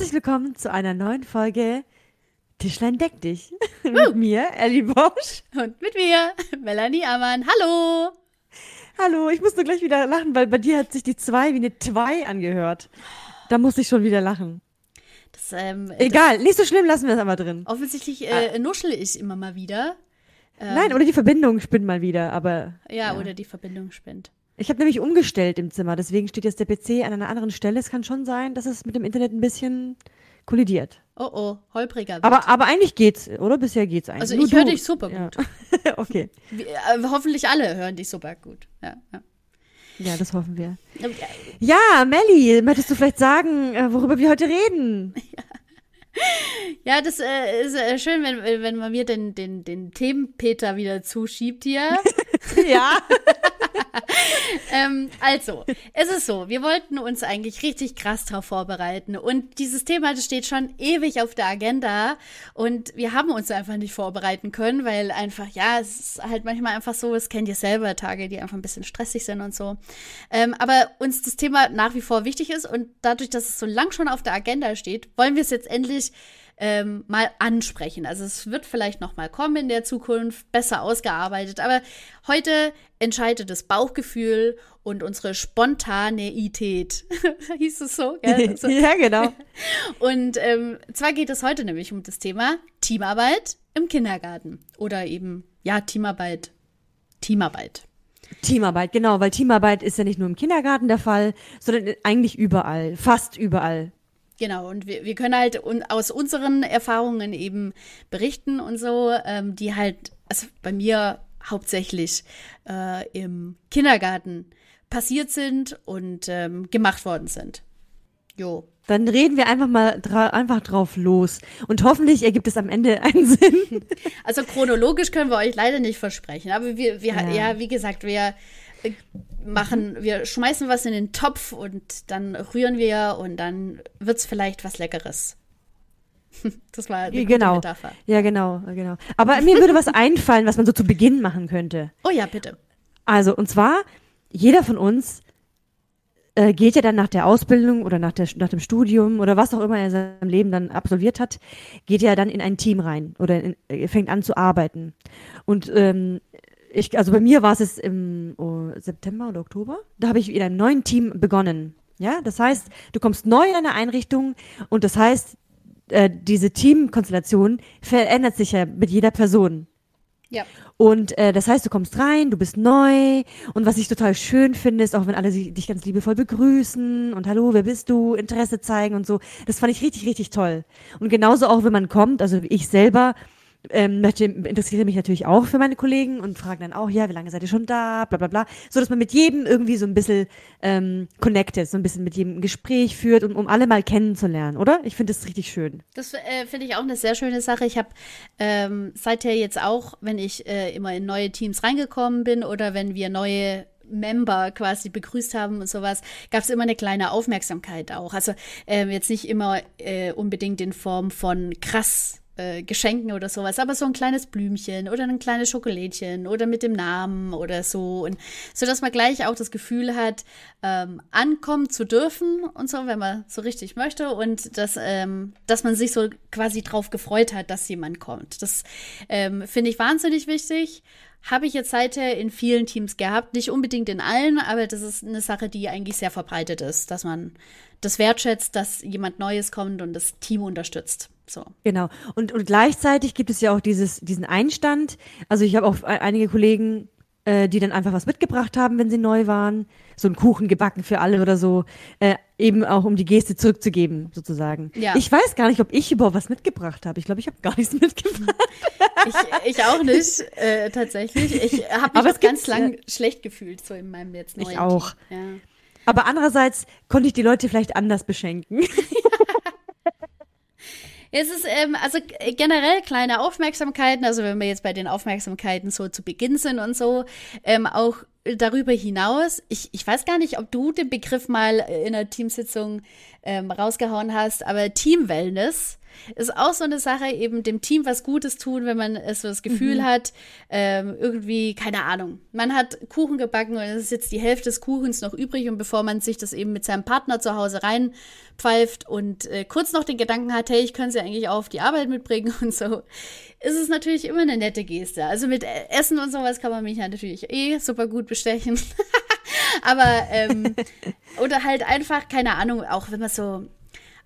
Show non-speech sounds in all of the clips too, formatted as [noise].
Herzlich willkommen zu einer neuen Folge Tischlein deck dich. [laughs] mit mir, Ellie Bosch. Und mit mir, Melanie Amann. Hallo. Hallo, ich muss nur gleich wieder lachen, weil bei dir hat sich die 2 wie eine 2 angehört. Da muss ich schon wieder lachen. Das, ähm, Egal, nicht so schlimm, lassen wir es aber drin. Offensichtlich äh, nuschel ich immer mal wieder. Ähm, Nein, oder die Verbindung spinnt mal wieder, aber. Ja, ja. oder die Verbindung spinnt. Ich habe nämlich umgestellt im Zimmer, deswegen steht jetzt der PC an einer anderen Stelle. Es kann schon sein, dass es mit dem Internet ein bisschen kollidiert. Oh oh, holpriger. Wird. Aber, aber eigentlich geht's, oder? Bisher geht's eigentlich. Also ich höre dich super gut. Ja. [laughs] okay. Wie, äh, hoffentlich alle hören dich super gut. Ja, ja. Ja, das hoffen wir. Ja, Melli, möchtest du vielleicht sagen, äh, worüber wir heute reden? Ja. [laughs] Ja, das äh, ist äh, schön, wenn, wenn man mir den, den, den Themenpeter wieder zuschiebt hier. [laughs] ja. [laughs] ähm, also, es ist so, wir wollten uns eigentlich richtig krass darauf vorbereiten. Und dieses Thema, das steht schon ewig auf der Agenda. Und wir haben uns einfach nicht vorbereiten können, weil einfach, ja, es ist halt manchmal einfach so, es kennt ihr selber, Tage, die einfach ein bisschen stressig sind und so. Ähm, aber uns das Thema nach wie vor wichtig ist. Und dadurch, dass es so lang schon auf der Agenda steht, wollen wir es jetzt endlich ähm, mal ansprechen. Also es wird vielleicht noch mal kommen in der Zukunft, besser ausgearbeitet. Aber heute entscheidet das Bauchgefühl und unsere Spontaneität. [laughs] Hieß es so? Gell? [laughs] so. ja, genau. [laughs] Und ähm, zwar geht es heute nämlich um das Thema Teamarbeit im Kindergarten. Oder eben, ja, Teamarbeit. Teamarbeit. Teamarbeit, genau, weil Teamarbeit ist ja nicht nur im Kindergarten der Fall, sondern eigentlich überall, fast überall. Genau, und wir, wir können halt un aus unseren Erfahrungen eben berichten und so, ähm, die halt, also bei mir hauptsächlich äh, im Kindergarten passiert sind und ähm, gemacht worden sind. Jo. Dann reden wir einfach mal dra einfach drauf los. Und hoffentlich ergibt es am Ende [laughs] einen Sinn. Also chronologisch können wir euch leider nicht versprechen. Aber wir, wir ja. ja, wie gesagt, wir machen, wir schmeißen was in den Topf und dann rühren wir und dann wird es vielleicht was Leckeres. [laughs] Das war eine genau. Metapher. Ja, genau, genau. Aber mir würde was einfallen, was man so zu Beginn machen könnte. Oh ja, bitte. Also, und zwar, jeder von uns äh, geht ja dann nach der Ausbildung oder nach, der, nach dem Studium oder was auch immer er in seinem Leben dann absolviert hat, geht ja dann in ein Team rein oder in, äh, fängt an zu arbeiten. Und ähm, ich, also bei mir war es im oh, September oder Oktober. Da habe ich in einem neuen Team begonnen. Ja, das heißt, du kommst neu in eine Einrichtung und das heißt, äh, diese Teamkonstellation verändert sich ja mit jeder Person. Ja. Und äh, das heißt, du kommst rein, du bist neu und was ich total schön finde, ist auch, wenn alle dich ganz liebevoll begrüßen und hallo, wer bist du, Interesse zeigen und so. Das fand ich richtig, richtig toll. Und genauso auch, wenn man kommt, also ich selber ähm, interessiere mich natürlich auch für meine Kollegen und frage dann auch, ja, wie lange seid ihr schon da, bla bla bla, so dass man mit jedem irgendwie so ein bisschen ähm, connected, so ein bisschen mit jedem ein Gespräch führt, und, um alle mal kennenzulernen, oder? Ich finde das richtig schön. Das äh, finde ich auch eine sehr schöne Sache. Ich habe ähm, seither jetzt auch, wenn ich äh, immer in neue Teams reingekommen bin oder wenn wir neue Member quasi begrüßt haben und sowas, gab es immer eine kleine Aufmerksamkeit auch. Also äh, jetzt nicht immer äh, unbedingt in Form von krass äh, Geschenken oder sowas, aber so ein kleines Blümchen oder ein kleines Schokolädchen oder mit dem Namen oder so und so, dass man gleich auch das Gefühl hat, ähm, ankommen zu dürfen und so, wenn man so richtig möchte und dass, ähm, dass man sich so quasi drauf gefreut hat, dass jemand kommt. Das ähm, finde ich wahnsinnig wichtig. Habe ich jetzt seither in vielen Teams gehabt, nicht unbedingt in allen, aber das ist eine Sache, die eigentlich sehr verbreitet ist, dass man das wertschätzt, dass jemand Neues kommt und das Team unterstützt. So. Genau. Und, und gleichzeitig gibt es ja auch dieses, diesen Einstand. Also ich habe auch einige Kollegen, äh, die dann einfach was mitgebracht haben, wenn sie neu waren. So einen Kuchen gebacken für alle oder so. Äh, eben auch um die Geste zurückzugeben, sozusagen. Ja. Ich weiß gar nicht, ob ich überhaupt was mitgebracht habe. Ich glaube, ich habe gar nichts [laughs] mitgebracht. ich, ich auch nicht, äh, tatsächlich. Ich habe mich ganz lang schlecht gefühlt, so in meinem jetzt neuen Ich auch. Ja. Aber andererseits konnte ich die Leute vielleicht anders beschenken. [laughs] Es ist ähm, also generell kleine Aufmerksamkeiten, also wenn wir jetzt bei den Aufmerksamkeiten so zu Beginn sind und so, ähm, auch darüber hinaus, ich, ich weiß gar nicht, ob du den Begriff mal in einer Teamsitzung ähm, rausgehauen hast, aber Team Wellness ist auch so eine Sache, eben dem Team was Gutes tun, wenn man so das Gefühl mhm. hat, ähm, irgendwie, keine Ahnung, man hat Kuchen gebacken und es ist jetzt die Hälfte des Kuchens noch übrig und bevor man sich das eben mit seinem Partner zu Hause reinpfeift und äh, kurz noch den Gedanken hat, hey, ich könnte sie eigentlich auch auf die Arbeit mitbringen und so, ist es natürlich immer eine nette Geste. Also mit Essen und sowas kann man mich ja natürlich eh super gut bestechen. [laughs] Aber, ähm, [laughs] oder halt einfach, keine Ahnung, auch wenn man so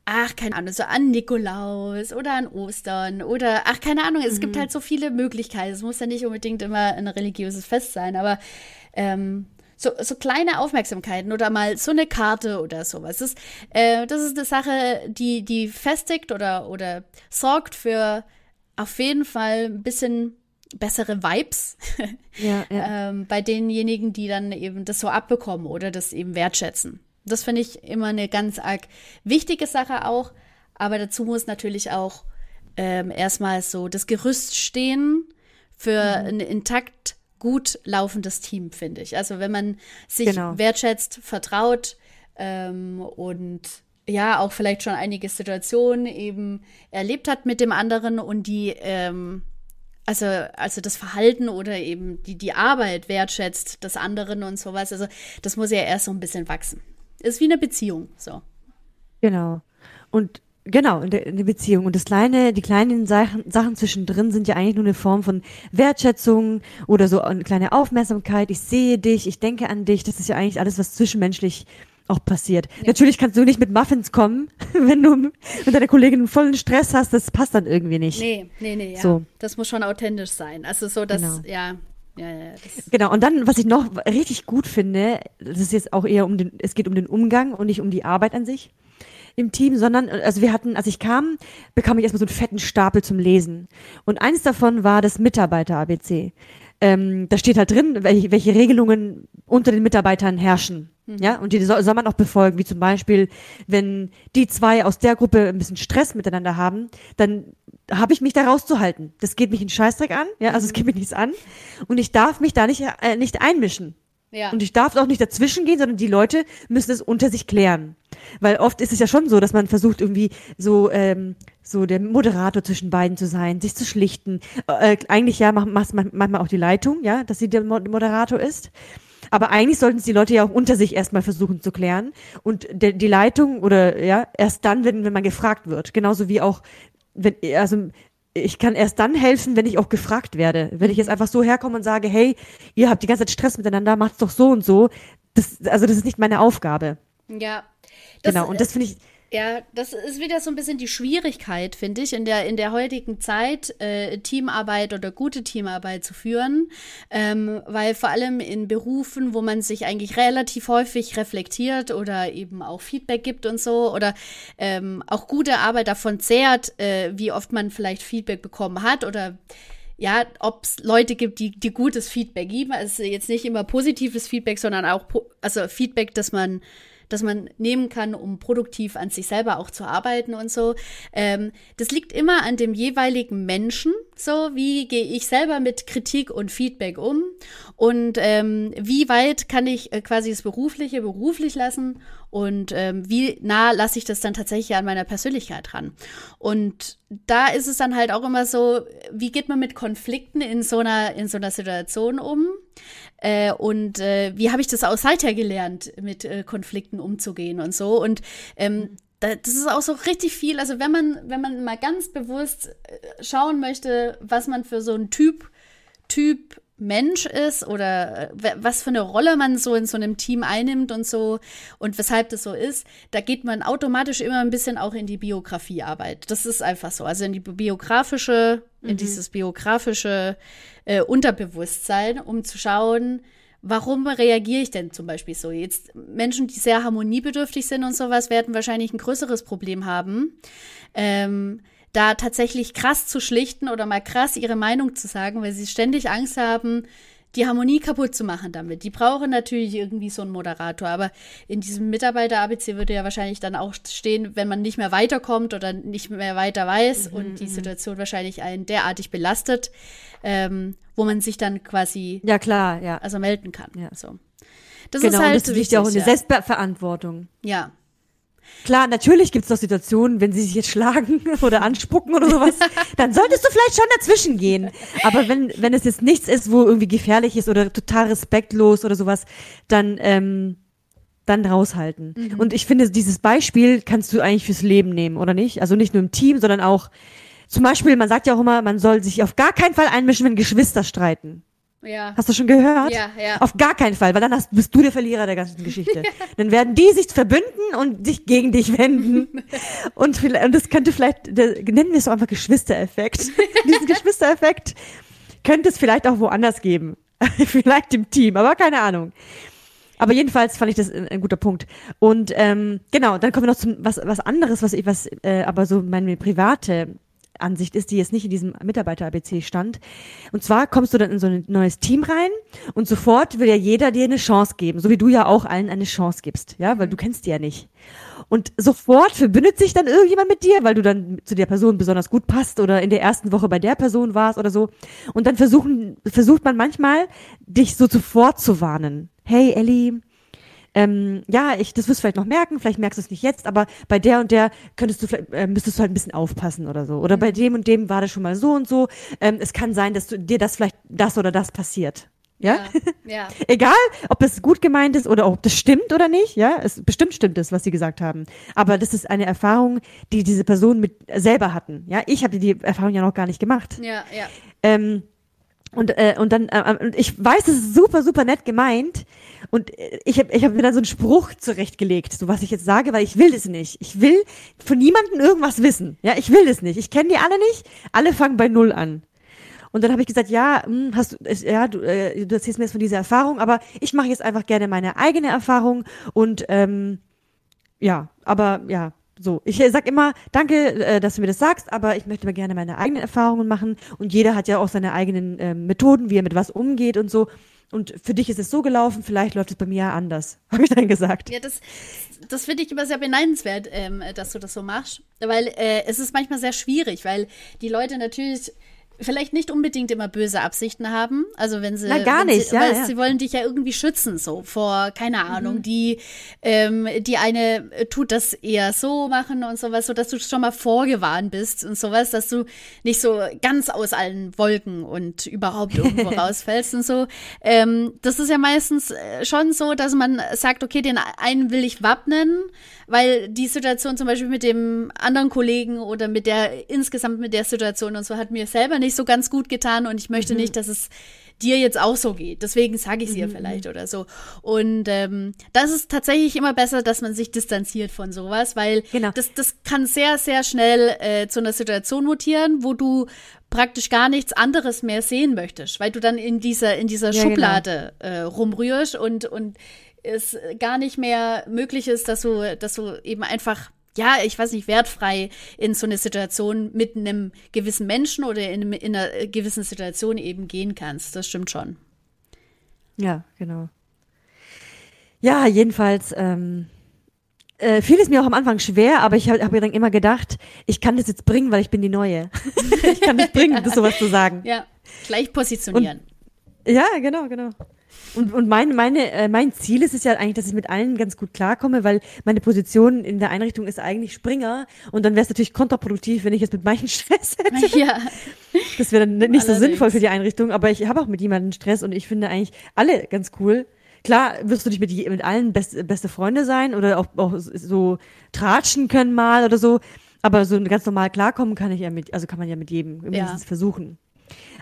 ach, keine Ahnung, so an Nikolaus oder an Ostern oder, ach, keine Ahnung, es mhm. gibt halt so viele Möglichkeiten. Es muss ja nicht unbedingt immer ein religiöses Fest sein, aber ähm, so, so kleine Aufmerksamkeiten oder mal so eine Karte oder sowas. Das, äh, das ist eine Sache, die, die festigt oder, oder sorgt für auf jeden Fall ein bisschen bessere Vibes ja, ja. [laughs] ähm, bei denjenigen, die dann eben das so abbekommen oder das eben wertschätzen. Das finde ich immer eine ganz arg wichtige Sache auch. Aber dazu muss natürlich auch ähm, erstmal so das Gerüst stehen für mhm. ein intakt gut laufendes Team, finde ich. Also wenn man sich genau. wertschätzt, vertraut ähm, und ja auch vielleicht schon einige Situationen eben erlebt hat mit dem anderen und die ähm, also, also das Verhalten oder eben die, die Arbeit wertschätzt des anderen und sowas. Also das muss ja erst so ein bisschen wachsen. Ist wie eine Beziehung, so. Genau. Und Genau, eine Beziehung. Und das kleine, die kleinen Sachen, Sachen zwischendrin sind ja eigentlich nur eine Form von Wertschätzung oder so eine kleine Aufmerksamkeit. Ich sehe dich, ich denke an dich. Das ist ja eigentlich alles, was zwischenmenschlich auch passiert. Ja. Natürlich kannst du nicht mit Muffins kommen, [laughs] wenn du mit deiner Kollegin vollen Stress hast. Das passt dann irgendwie nicht. Nee, nee, nee. Ja. So. Das muss schon authentisch sein. Also so, dass, genau. ja, ja, ja, genau, und dann, was ich noch richtig gut finde, das ist jetzt auch eher um den, es geht um den Umgang und nicht um die Arbeit an sich im Team, sondern, also wir hatten, als ich kam, bekam ich erstmal so einen fetten Stapel zum Lesen. Und eines davon war das Mitarbeiter-ABC. Ähm, da steht halt drin, welche, welche Regelungen unter den Mitarbeitern herrschen. Mhm. Ja, und die soll, soll man auch befolgen, wie zum Beispiel, wenn die zwei aus der Gruppe ein bisschen Stress miteinander haben, dann habe ich mich da rauszuhalten. Das geht mich einen Scheißdreck an, ja, also es mhm. geht mich nichts an. Und ich darf mich da nicht, äh, nicht einmischen. Ja. Und ich darf auch nicht dazwischen gehen, sondern die Leute müssen es unter sich klären. Weil oft ist es ja schon so, dass man versucht irgendwie so ähm, so der Moderator zwischen beiden zu sein, sich zu schlichten. Äh, eigentlich ja macht man manchmal auch die Leitung, ja, dass sie der Moderator ist. Aber eigentlich sollten es die Leute ja auch unter sich erstmal versuchen zu klären. Und der, die Leitung oder ja, erst dann, wenn, wenn man gefragt wird. Genauso wie auch, wenn, also ich kann erst dann helfen, wenn ich auch gefragt werde. Wenn ich jetzt einfach so herkomme und sage, hey, ihr habt die ganze Zeit Stress miteinander, macht's doch so und so. Das, also das ist nicht meine Aufgabe. Ja. genau, und das finde ich, ja, das ist wieder so ein bisschen die Schwierigkeit, finde ich, in der, in der heutigen Zeit äh, Teamarbeit oder gute Teamarbeit zu führen, ähm, weil vor allem in Berufen, wo man sich eigentlich relativ häufig reflektiert oder eben auch Feedback gibt und so oder ähm, auch gute Arbeit davon zehrt, äh, wie oft man vielleicht Feedback bekommen hat oder ja, ob es Leute gibt, die, die gutes Feedback geben. Also jetzt nicht immer positives Feedback, sondern auch also Feedback, dass man das man nehmen kann, um produktiv an sich selber auch zu arbeiten und so. Ähm, das liegt immer an dem jeweiligen Menschen. So, wie gehe ich selber mit Kritik und Feedback um? Und ähm, wie weit kann ich äh, quasi das Berufliche beruflich lassen? Und ähm, wie nah lasse ich das dann tatsächlich an meiner Persönlichkeit ran? Und da ist es dann halt auch immer so, wie geht man mit Konflikten in so einer, in so einer Situation um? Äh, und äh, wie habe ich das auch seither gelernt, mit äh, Konflikten umzugehen und so. Und ähm, das ist auch so richtig viel. Also wenn man, wenn man mal ganz bewusst äh, schauen möchte, was man für so ein Typ, Typ Mensch ist oder äh, was für eine Rolle man so in so einem Team einnimmt und so und weshalb das so ist, da geht man automatisch immer ein bisschen auch in die Biografiearbeit. Das ist einfach so. Also in die biografische, mhm. in dieses biografische äh, Unterbewusstsein, um zu schauen, warum reagiere ich denn zum Beispiel so? Jetzt Menschen, die sehr harmoniebedürftig sind und sowas, werden wahrscheinlich ein größeres Problem haben. Ähm, da tatsächlich krass zu schlichten oder mal krass ihre Meinung zu sagen, weil sie ständig Angst haben, die Harmonie kaputt zu machen damit. Die brauchen natürlich irgendwie so einen Moderator, aber in diesem Mitarbeiter-ABC würde ja wahrscheinlich dann auch stehen, wenn man nicht mehr weiterkommt oder nicht mehr weiter weiß mhm, und die mhm. Situation wahrscheinlich einen derartig belastet, ähm, wo man sich dann quasi ja klar ja also melden kann. Ja. So. Das genau, ist halt und das liegt ja auch in der. Selbstverantwortung. Ja, Klar, natürlich gibt es doch Situationen, wenn sie sich jetzt schlagen [laughs] oder anspucken oder sowas, dann solltest du vielleicht schon dazwischen gehen. Aber wenn, wenn es jetzt nichts ist, wo irgendwie gefährlich ist oder total respektlos oder sowas, dann, ähm, dann raushalten. Mhm. Und ich finde, dieses Beispiel kannst du eigentlich fürs Leben nehmen, oder nicht? Also nicht nur im Team, sondern auch, zum Beispiel, man sagt ja auch immer, man soll sich auf gar keinen Fall einmischen, wenn Geschwister streiten. Ja. Hast du schon gehört? Ja, ja. Auf gar keinen Fall, weil dann hast, bist du der Verlierer der ganzen Geschichte. [laughs] dann werden die sich verbünden und sich gegen dich wenden. [laughs] und, und das könnte vielleicht, nennen wir es so einfach Geschwistereffekt. [laughs] Diesen Geschwistereffekt könnte es vielleicht auch woanders geben. vielleicht im Team, aber keine Ahnung. Aber jedenfalls fand ich das ein, ein guter Punkt. Und ähm, genau, dann kommen wir noch zum was was anderes, was ich was äh, aber so meine private Ansicht ist, die jetzt nicht in diesem Mitarbeiter-ABC stand. Und zwar kommst du dann in so ein neues Team rein und sofort will ja jeder dir eine Chance geben, so wie du ja auch allen eine Chance gibst, ja, weil du kennst die ja nicht. Und sofort verbündet sich dann irgendjemand mit dir, weil du dann zu der Person besonders gut passt oder in der ersten Woche bei der Person warst oder so. Und dann versuchen, versucht man manchmal, dich so sofort zu warnen. Hey Ellie, ähm, ja, ich, das wirst du vielleicht noch merken, vielleicht merkst du es nicht jetzt, aber bei der und der könntest du vielleicht, äh, müsstest du halt ein bisschen aufpassen oder so. Oder bei mhm. dem und dem war das schon mal so und so. Ähm, es kann sein, dass du, dir das vielleicht das oder das passiert. Ja? ja, [laughs] ja. Egal, ob es gut gemeint ist oder ob das stimmt oder nicht, ja, es bestimmt stimmt es, was sie gesagt haben. Aber das ist eine Erfahrung, die diese Personen mit selber hatten. Ja, ich habe die Erfahrung ja noch gar nicht gemacht. Ja, ja. Ähm, und, äh, und dann, äh, und ich weiß, es ist super, super nett gemeint. Und äh, ich habe ich hab mir dann so einen Spruch zurechtgelegt, so was ich jetzt sage, weil ich will es nicht. Ich will von niemandem irgendwas wissen. Ja, ich will es nicht. Ich kenne die alle nicht. Alle fangen bei Null an. Und dann habe ich gesagt, ja, hm, hast du, ja, du, äh, du erzählst mir jetzt von dieser Erfahrung, aber ich mache jetzt einfach gerne meine eigene Erfahrung und ähm, ja, aber ja, so, ich äh, sag immer, danke, äh, dass du mir das sagst, aber ich möchte mir gerne meine eigenen Erfahrungen machen und jeder hat ja auch seine eigenen äh, Methoden, wie er mit was umgeht und so. Und für dich ist es so gelaufen, vielleicht läuft es bei mir ja anders, [laughs] habe ich dann gesagt. Ja, das, das finde ich immer sehr beneidenswert, ähm, dass du das so machst, weil äh, es ist manchmal sehr schwierig, weil die Leute natürlich vielleicht nicht unbedingt immer böse Absichten haben. Also wenn sie, Na, gar nicht, sie, ja, weil ja. sie wollen dich ja irgendwie schützen, so vor, keine Ahnung, mhm. die, ähm, die eine tut das eher so machen und sowas, so dass du schon mal vorgewarnt bist und sowas, dass du nicht so ganz aus allen Wolken und überhaupt irgendwo [laughs] rausfällst und so. Ähm, das ist ja meistens äh, schon so, dass man sagt, okay, den einen will ich wappnen, weil die Situation zum Beispiel mit dem anderen Kollegen oder mit der insgesamt mit der Situation und so hat mir selber nicht so ganz gut getan und ich möchte mhm. nicht, dass es dir jetzt auch so geht. Deswegen sage ich es ihr mhm. vielleicht oder so. Und ähm, das ist tatsächlich immer besser, dass man sich distanziert von sowas, weil genau. das, das kann sehr, sehr schnell äh, zu einer Situation mutieren, wo du praktisch gar nichts anderes mehr sehen möchtest, weil du dann in dieser, in dieser ja, genau. Schublade genau. äh, rumrührst und, und es gar nicht mehr möglich ist, dass du, dass du eben einfach ja, ich weiß nicht, wertfrei in so eine Situation mit einem gewissen Menschen oder in, in einer gewissen Situation eben gehen kannst. Das stimmt schon. Ja, genau. Ja, jedenfalls ähm, äh, fiel es mir auch am Anfang schwer, aber ich habe hab mir dann immer gedacht, ich kann das jetzt bringen, weil ich bin die Neue. [laughs] ich kann das bringen, das sowas zu sagen. Ja, gleich positionieren. Und, ja, genau, genau. Und, und mein, meine, äh, mein Ziel ist es ja eigentlich, dass ich mit allen ganz gut klarkomme, weil meine Position in der Einrichtung ist eigentlich Springer und dann wäre es natürlich kontraproduktiv, wenn ich jetzt mit manchen [laughs] Stress hätte. Ja. Das wäre dann nicht Allerdings. so sinnvoll für die Einrichtung, aber ich habe auch mit jemandem Stress und ich finde eigentlich alle ganz cool. Klar wirst du nicht mit, mit allen best, beste Freunde sein oder auch, auch so tratschen können mal oder so, aber so ganz normal klarkommen kann ich ja mit, also kann man ja mit jedem mindestens ja. versuchen.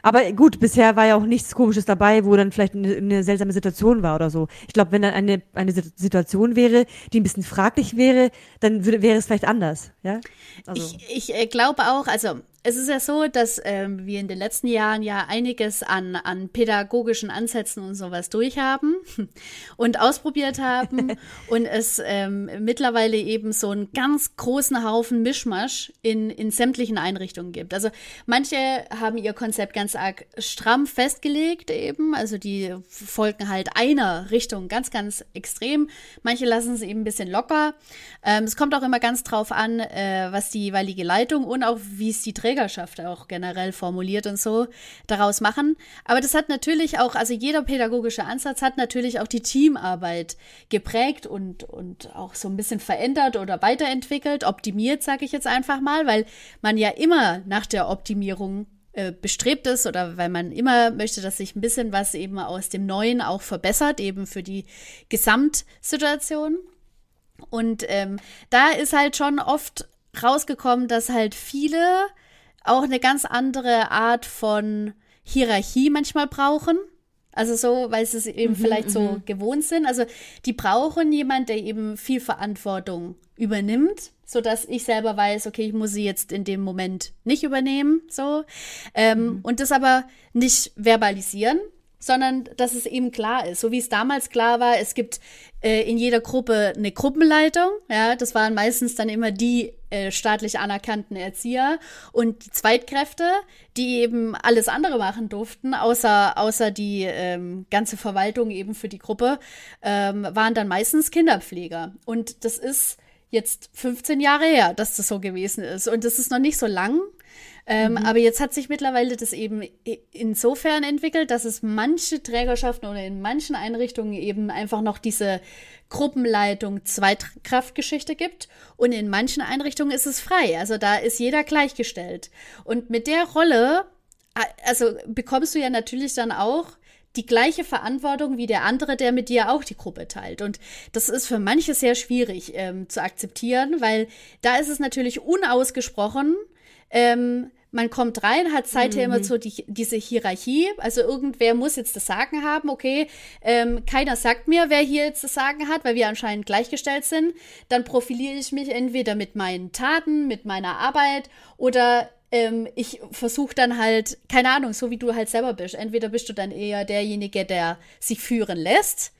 Aber gut, bisher war ja auch nichts Komisches dabei, wo dann vielleicht eine, eine seltsame Situation war oder so. Ich glaube, wenn dann eine, eine Situation wäre, die ein bisschen fraglich wäre, dann würde, wäre es vielleicht anders. Ja? Also. Ich, ich äh, glaube auch, also es ist ja so, dass ähm, wir in den letzten Jahren ja einiges an, an pädagogischen Ansätzen und sowas durchhaben [laughs] und ausprobiert haben [laughs] und es ähm, mittlerweile eben so einen ganz großen Haufen Mischmasch in, in sämtlichen Einrichtungen gibt. Also manche haben ihr Konzept ganz ganz arg stramm festgelegt eben. Also die folgen halt einer Richtung ganz, ganz extrem. Manche lassen es eben ein bisschen locker. Ähm, es kommt auch immer ganz drauf an, äh, was die jeweilige Leitung und auch wie es die Trägerschaft auch generell formuliert und so daraus machen. Aber das hat natürlich auch, also jeder pädagogische Ansatz hat natürlich auch die Teamarbeit geprägt und, und auch so ein bisschen verändert oder weiterentwickelt, optimiert, sage ich jetzt einfach mal, weil man ja immer nach der Optimierung bestrebt ist oder weil man immer möchte, dass sich ein bisschen was eben aus dem Neuen auch verbessert, eben für die Gesamtsituation. Und ähm, da ist halt schon oft rausgekommen, dass halt viele auch eine ganz andere Art von Hierarchie manchmal brauchen. Also so, weil sie es eben mhm, vielleicht so mhm. gewohnt sind. Also die brauchen jemand, der eben viel Verantwortung übernimmt, so dass ich selber weiß, okay, ich muss sie jetzt in dem Moment nicht übernehmen, so. Ähm, mhm. Und das aber nicht verbalisieren, sondern dass es eben klar ist. So wie es damals klar war, es gibt äh, in jeder Gruppe eine Gruppenleitung. Ja, das waren meistens dann immer die äh, staatlich anerkannten Erzieher und die Zweitkräfte, die eben alles andere machen durften, außer, außer die ähm, ganze Verwaltung eben für die Gruppe, ähm, waren dann meistens Kinderpfleger. Und das ist jetzt 15 Jahre her, dass das so gewesen ist. Und das ist noch nicht so lang. Ähm, mhm. Aber jetzt hat sich mittlerweile das eben insofern entwickelt, dass es manche Trägerschaften oder in manchen Einrichtungen eben einfach noch diese Gruppenleitung Zweitkraftgeschichte gibt und in manchen Einrichtungen ist es frei. Also da ist jeder gleichgestellt. Und mit der Rolle, also bekommst du ja natürlich dann auch die gleiche Verantwortung wie der andere, der mit dir auch die Gruppe teilt. Und das ist für manche sehr schwierig ähm, zu akzeptieren, weil da ist es natürlich unausgesprochen, ähm, man kommt rein, hat seither mhm. immer so die, diese Hierarchie. Also irgendwer muss jetzt das Sagen haben, okay. Ähm, keiner sagt mir, wer hier jetzt das Sagen hat, weil wir anscheinend gleichgestellt sind. Dann profiliere ich mich entweder mit meinen Taten, mit meiner Arbeit oder ähm, ich versuche dann halt, keine Ahnung, so wie du halt selber bist. Entweder bist du dann eher derjenige, der sich führen lässt,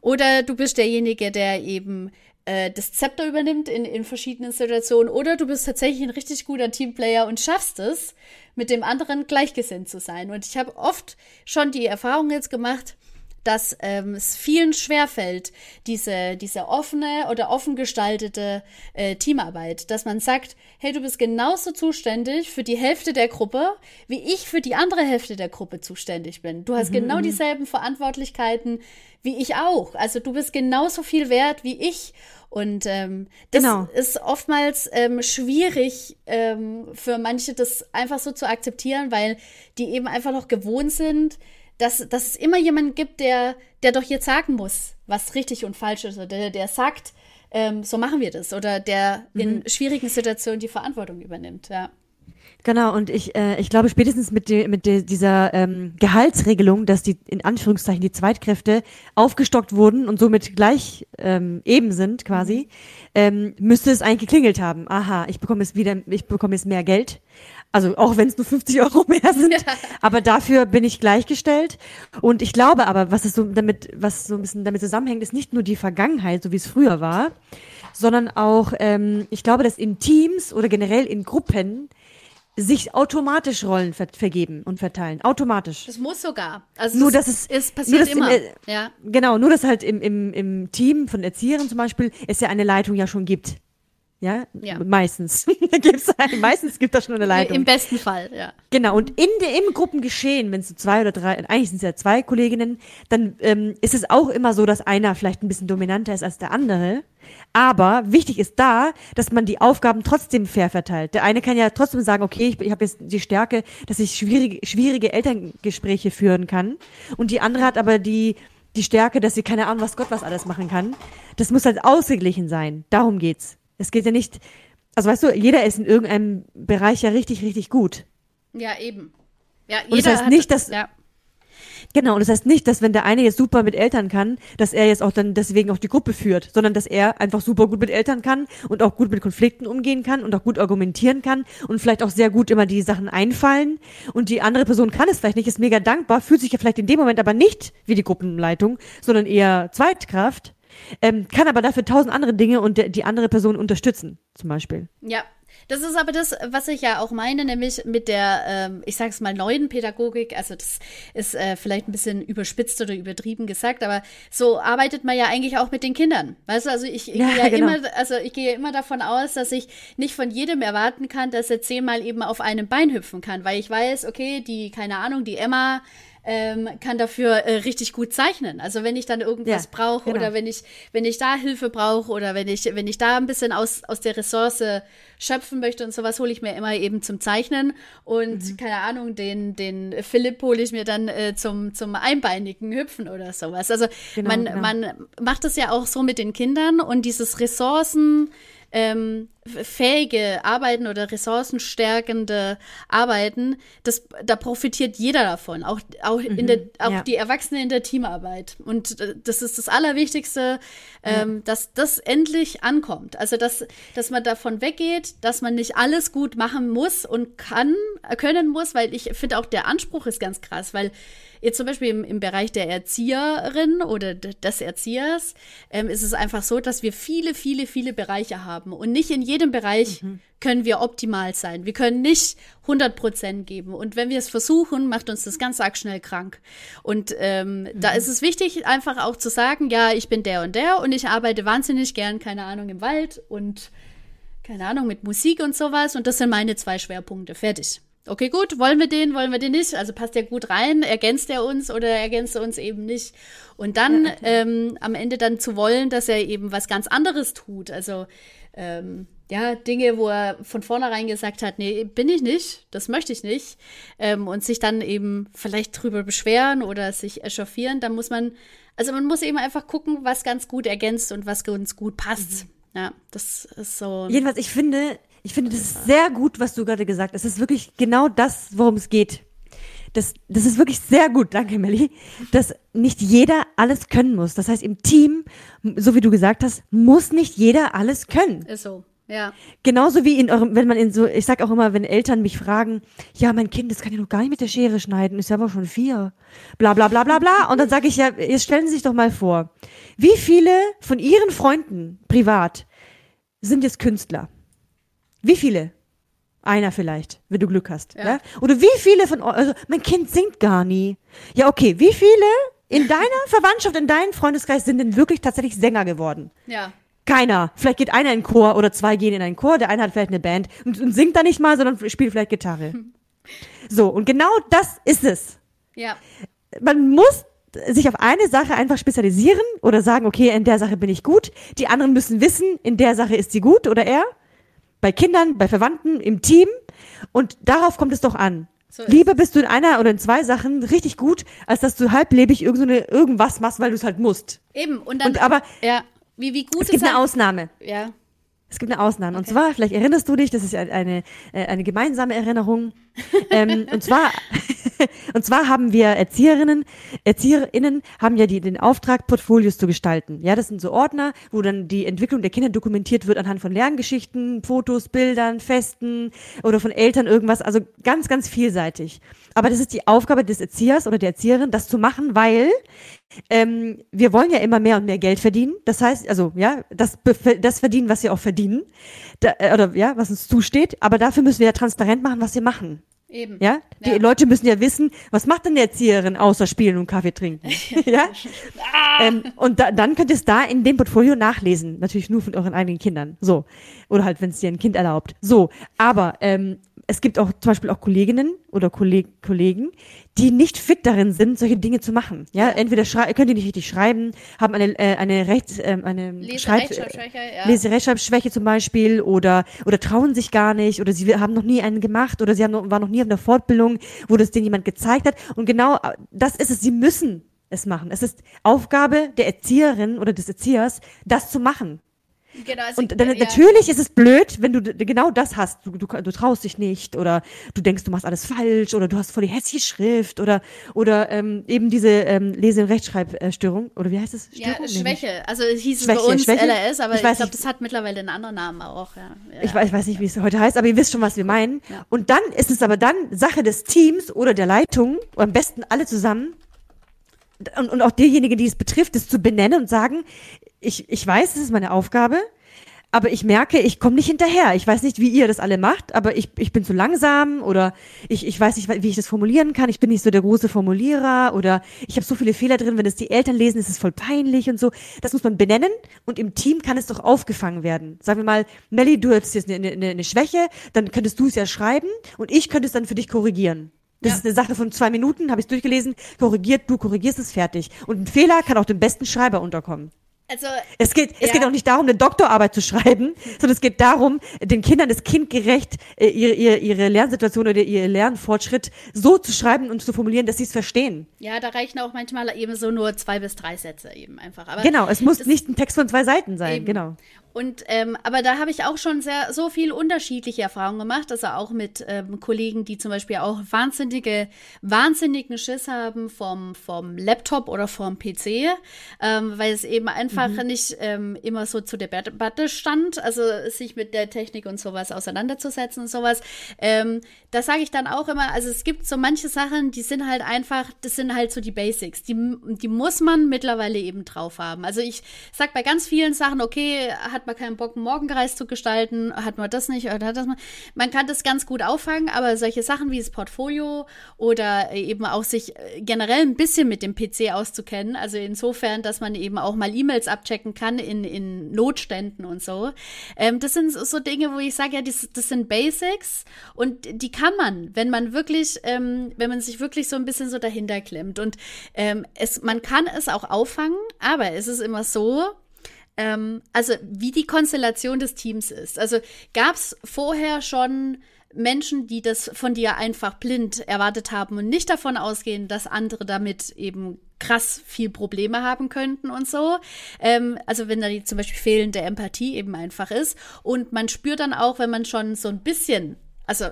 oder du bist derjenige, der eben äh, das Zepter übernimmt in, in verschiedenen Situationen oder du bist tatsächlich ein richtig guter Teamplayer und schaffst es, mit dem anderen gleichgesinnt zu sein. Und ich habe oft schon die Erfahrung jetzt gemacht, dass ähm, es vielen schwerfällt, diese, diese offene oder offen gestaltete äh, Teamarbeit, dass man sagt, hey, du bist genauso zuständig für die Hälfte der Gruppe, wie ich für die andere Hälfte der Gruppe zuständig bin. Du hast mhm, genau mhm. dieselben Verantwortlichkeiten wie ich auch. Also du bist genauso viel wert wie ich. Und ähm, das genau. ist oftmals ähm, schwierig ähm, für manche, das einfach so zu akzeptieren, weil die eben einfach noch gewohnt sind, dass, dass es immer jemanden gibt, der, der doch jetzt sagen muss, was richtig und falsch ist, oder der, der sagt, ähm, so machen wir das, oder der mhm. in schwierigen Situationen die Verantwortung übernimmt, ja. Genau, und ich, äh, ich glaube spätestens mit, de, mit de, dieser ähm, Gehaltsregelung, dass die in Anführungszeichen die Zweitkräfte aufgestockt wurden und somit gleich ähm, eben sind quasi, ähm, müsste es eigentlich geklingelt haben. Aha, ich bekomme jetzt wieder, ich bekomme jetzt mehr Geld. Also auch wenn es nur 50 Euro mehr sind, [laughs] ja. aber dafür bin ich gleichgestellt. Und ich glaube aber, was es so damit, was so ein bisschen damit zusammenhängt, ist nicht nur die Vergangenheit, so wie es früher war, sondern auch, ähm, ich glaube, dass in Teams oder generell in Gruppen sich automatisch Rollen ver vergeben und verteilen. Automatisch. Das muss sogar. Also nur, dass es, es passiert immer. Im, ja. Genau, nur dass halt im, im, im Team von Erziehern zum Beispiel es ja eine Leitung ja schon gibt. Ja, ja. meistens. [laughs] Gibt's meistens gibt es schon eine Leitung. Im besten Fall, ja. Genau, und in de, im Gruppengeschehen, wenn es so zwei oder drei, eigentlich sind es ja zwei Kolleginnen, dann ähm, ist es auch immer so, dass einer vielleicht ein bisschen dominanter ist als der andere. Aber wichtig ist da, dass man die Aufgaben trotzdem fair verteilt. Der eine kann ja trotzdem sagen, okay, ich, ich habe jetzt die Stärke, dass ich schwierige, schwierige Elterngespräche führen kann. Und die andere hat aber die, die Stärke, dass sie keine Ahnung, was Gott was alles machen kann. Das muss halt ausgeglichen sein. Darum geht's. Es geht ja nicht, also weißt du, jeder ist in irgendeinem Bereich ja richtig, richtig gut. Ja, eben. Ja, jeder und das heißt hat, nicht, dass, ja. Genau, und das heißt nicht, dass wenn der eine jetzt super mit Eltern kann, dass er jetzt auch dann deswegen auch die Gruppe führt, sondern dass er einfach super gut mit Eltern kann und auch gut mit Konflikten umgehen kann und auch gut argumentieren kann und vielleicht auch sehr gut immer die Sachen einfallen und die andere Person kann es vielleicht nicht, ist mega dankbar, fühlt sich ja vielleicht in dem Moment aber nicht wie die Gruppenleitung, sondern eher Zweitkraft ähm, kann aber dafür tausend andere Dinge und die andere Person unterstützen, zum Beispiel. Ja, Das ist aber das, was ich ja auch meine, nämlich mit der, ähm, ich sage es mal, neuen Pädagogik. Also das ist äh, vielleicht ein bisschen überspitzt oder übertrieben gesagt, aber so arbeitet man ja eigentlich auch mit den Kindern. Weißt du, also ich, ich ja, gehe ja genau. immer, also ich gehe immer davon aus, dass ich nicht von jedem erwarten kann, dass er zehnmal eben auf einem Bein hüpfen kann, weil ich weiß, okay, die, keine Ahnung, die Emma ähm, kann dafür äh, richtig gut zeichnen. Also wenn ich dann irgendwas ja, brauche genau. oder wenn ich, wenn ich da Hilfe brauche oder wenn ich, wenn ich da ein bisschen aus, aus der Ressource schöpfen möchte und sowas, hole ich mir immer eben zum Zeichnen. Und mhm. keine Ahnung, den, den Philipp hole ich mir dann äh, zum, zum einbeinigen Hüpfen oder sowas. Also genau, man, genau. man macht das ja auch so mit den Kindern und dieses Ressourcen ähm, fähige Arbeiten oder ressourcenstärkende Arbeiten, das, da profitiert jeder davon, auch, auch, mhm, in der, auch ja. die Erwachsenen in der Teamarbeit. Und äh, das ist das Allerwichtigste, ähm, ja. dass das endlich ankommt. Also, dass, dass man davon weggeht, dass man nicht alles gut machen muss und kann, können muss, weil ich finde auch der Anspruch ist ganz krass, weil Jetzt zum Beispiel im, im Bereich der Erzieherin oder des Erziehers ähm, ist es einfach so, dass wir viele, viele, viele Bereiche haben. Und nicht in jedem Bereich mhm. können wir optimal sein. Wir können nicht 100 Prozent geben. Und wenn wir es versuchen, macht uns das ganz arg schnell krank. Und ähm, mhm. da ist es wichtig, einfach auch zu sagen, ja, ich bin der und der und ich arbeite wahnsinnig gern, keine Ahnung, im Wald und keine Ahnung, mit Musik und sowas. Und das sind meine zwei Schwerpunkte. Fertig okay, gut, wollen wir den, wollen wir den nicht? Also passt der gut rein, ergänzt er uns oder ergänzt er uns eben nicht? Und dann ja, okay. ähm, am Ende dann zu wollen, dass er eben was ganz anderes tut. Also ähm, ja, Dinge, wo er von vornherein gesagt hat, nee, bin ich nicht, das möchte ich nicht. Ähm, und sich dann eben vielleicht drüber beschweren oder sich echauffieren, dann muss man, also man muss eben einfach gucken, was ganz gut ergänzt und was ganz gut passt. Mhm. Ja, das ist so. Jedenfalls, ich finde, ich finde, das ist sehr gut, was du gerade gesagt hast. Es ist wirklich genau das, worum es geht. Das, das ist wirklich sehr gut, danke Melli, dass nicht jeder alles können muss. Das heißt, im Team, so wie du gesagt hast, muss nicht jeder alles können. Ist so. Ja. Genauso wie in eurem, wenn man in so, ich sag auch immer, wenn Eltern mich fragen, ja, mein Kind, das kann ja noch gar nicht mit der Schere schneiden, ist ja aber schon vier. Bla bla bla bla bla. Und dann sage ich ja, jetzt stellen Sie sich doch mal vor, wie viele von Ihren Freunden privat sind jetzt Künstler? Wie viele? Einer vielleicht, wenn du Glück hast. Ja. ja? Oder wie viele von euch, also mein Kind singt gar nie. Ja, okay, wie viele in deiner Verwandtschaft, in deinem Freundeskreis sind denn wirklich tatsächlich Sänger geworden? Ja. Keiner. Vielleicht geht einer in einen Chor oder zwei gehen in einen Chor, der eine hat vielleicht eine Band und, und singt da nicht mal, sondern spielt vielleicht Gitarre. [laughs] So, und genau das ist es. Ja. Man muss sich auf eine Sache einfach spezialisieren oder sagen, okay, in der Sache bin ich gut. Die anderen müssen wissen, in der Sache ist sie gut oder er bei Kindern, bei Verwandten, im Team. Und darauf kommt es doch an. So Lieber bist du in einer oder in zwei Sachen richtig gut, als dass du halblebig irgend so eine, irgendwas machst, weil du es halt musst. Eben. Und dann. Und aber. Ja. Wie, wie gut es gibt eine Ausnahme. Ja. Es gibt eine Ausnahme. Okay. Und zwar, vielleicht erinnerst du dich, das ist eine, eine, äh, eine gemeinsame Erinnerung. [laughs] ähm, und zwar, [laughs] und zwar haben wir Erzieherinnen, Erzieherinnen haben ja die, den Auftrag, Portfolios zu gestalten. Ja, das sind so Ordner, wo dann die Entwicklung der Kinder dokumentiert wird anhand von Lerngeschichten, Fotos, Bildern, Festen oder von Eltern irgendwas. Also ganz, ganz vielseitig. Aber das ist die Aufgabe des Erziehers oder der Erzieherin, das zu machen, weil ähm, wir wollen ja immer mehr und mehr Geld verdienen. Das heißt, also ja, das, das verdienen, was wir auch verdienen, da, äh, oder ja, was uns zusteht. Aber dafür müssen wir ja transparent machen, was wir machen. Eben. Ja? Die ja. Leute müssen ja wissen, was macht denn die Erzieherin außer spielen und Kaffee trinken? [laughs] ja? Ah. Ähm, und da, dann könnt ihr es da in dem Portfolio nachlesen. Natürlich nur von euren eigenen Kindern. So. Oder halt, wenn es dir ein Kind erlaubt. So. Aber ähm, es gibt auch zum Beispiel auch Kolleginnen oder Kolleg Kollegen, die nicht fit darin sind, solche Dinge zu machen. Ja, entweder können die nicht richtig schreiben, haben eine äh, eine Rechts äh, eine Leserechtschreibschwäche, ja. Leserechtschreibschwäche zum Beispiel oder oder trauen sich gar nicht oder sie haben noch nie einen gemacht oder sie haben noch, waren noch nie auf einer Fortbildung, wo das denen jemand gezeigt hat. Und genau äh, das ist es. Sie müssen es machen. Es ist Aufgabe der Erzieherin oder des Erziehers, das zu machen. Genau, also und dann, ja. natürlich ist es blöd, wenn du genau das hast. Du, du, du, traust dich nicht oder du denkst, du machst alles falsch oder du hast voll die hässliche Schrift oder oder ähm, eben diese ähm, Lese- und Rechtschreibstörung oder wie heißt es? Störung? Ja, Schwäche. Also es hieß Schwäche, es bei uns Schwäche? LRS, aber ich, ich glaube, das hat mittlerweile einen anderen Namen auch. Ja. ja. Ich, weiß, ich weiß nicht, wie es heute heißt, aber ihr wisst schon, was wir meinen. Und dann ist es aber dann Sache des Teams oder der Leitung, oder am besten alle zusammen, und, und auch derjenige, die es betrifft, es zu benennen und sagen, ich, ich weiß, das ist meine Aufgabe, aber ich merke, ich komme nicht hinterher. Ich weiß nicht, wie ihr das alle macht, aber ich, ich bin zu langsam oder ich, ich weiß nicht, wie ich das formulieren kann. Ich bin nicht so der große Formulierer oder ich habe so viele Fehler drin, wenn es die Eltern lesen, ist es voll peinlich und so. Das muss man benennen und im Team kann es doch aufgefangen werden. Sagen wir mal, Melly, du hast jetzt eine, eine, eine Schwäche, dann könntest du es ja schreiben und ich könnte es dann für dich korrigieren. Das ja. ist eine Sache von zwei Minuten, habe ich durchgelesen, korrigiert, du korrigierst es fertig. Und ein Fehler kann auch dem besten Schreiber unterkommen. Also, es geht, es ja. geht auch nicht darum, eine Doktorarbeit zu schreiben, sondern es geht darum, den Kindern das kindgerecht äh, ihre, ihre, ihre Lernsituation oder ihr Lernfortschritt so zu schreiben und zu formulieren, dass sie es verstehen. Ja, da reichen auch manchmal eben so nur zwei bis drei Sätze eben einfach. Aber genau, es muss nicht ein Text von zwei Seiten sein, eben. genau. Und ähm, aber da habe ich auch schon sehr so viel unterschiedliche Erfahrungen gemacht, also auch mit ähm, Kollegen, die zum Beispiel auch wahnsinnige, wahnsinnigen Schiss haben vom vom Laptop oder vom PC, ähm, weil es eben einfach mhm. nicht ähm, immer so zu der Debatte stand, also sich mit der Technik und sowas auseinanderzusetzen und sowas. Ähm, da sage ich dann auch immer, also es gibt so manche Sachen, die sind halt einfach, das sind halt so die Basics, die die muss man mittlerweile eben drauf haben. Also ich sag bei ganz vielen Sachen, okay, hat hat man keinen Bock, einen Morgenkreis zu gestalten, hat man das nicht oder hat das mal. Man kann das ganz gut auffangen, aber solche Sachen wie das Portfolio oder eben auch sich äh, generell ein bisschen mit dem PC auszukennen, also insofern, dass man eben auch mal E-Mails abchecken kann in, in Notständen und so. Ähm, das sind so Dinge, wo ich sage, ja, das, das sind Basics und die kann man, wenn man wirklich, ähm, wenn man sich wirklich so ein bisschen so dahinter klemmt. Und ähm, es, man kann es auch auffangen, aber es ist immer so, ähm, also wie die Konstellation des Teams ist. Also gab es vorher schon Menschen, die das von dir einfach blind erwartet haben und nicht davon ausgehen, dass andere damit eben krass viel Probleme haben könnten und so. Ähm, also wenn da die zum Beispiel fehlende Empathie eben einfach ist. Und man spürt dann auch, wenn man schon so ein bisschen also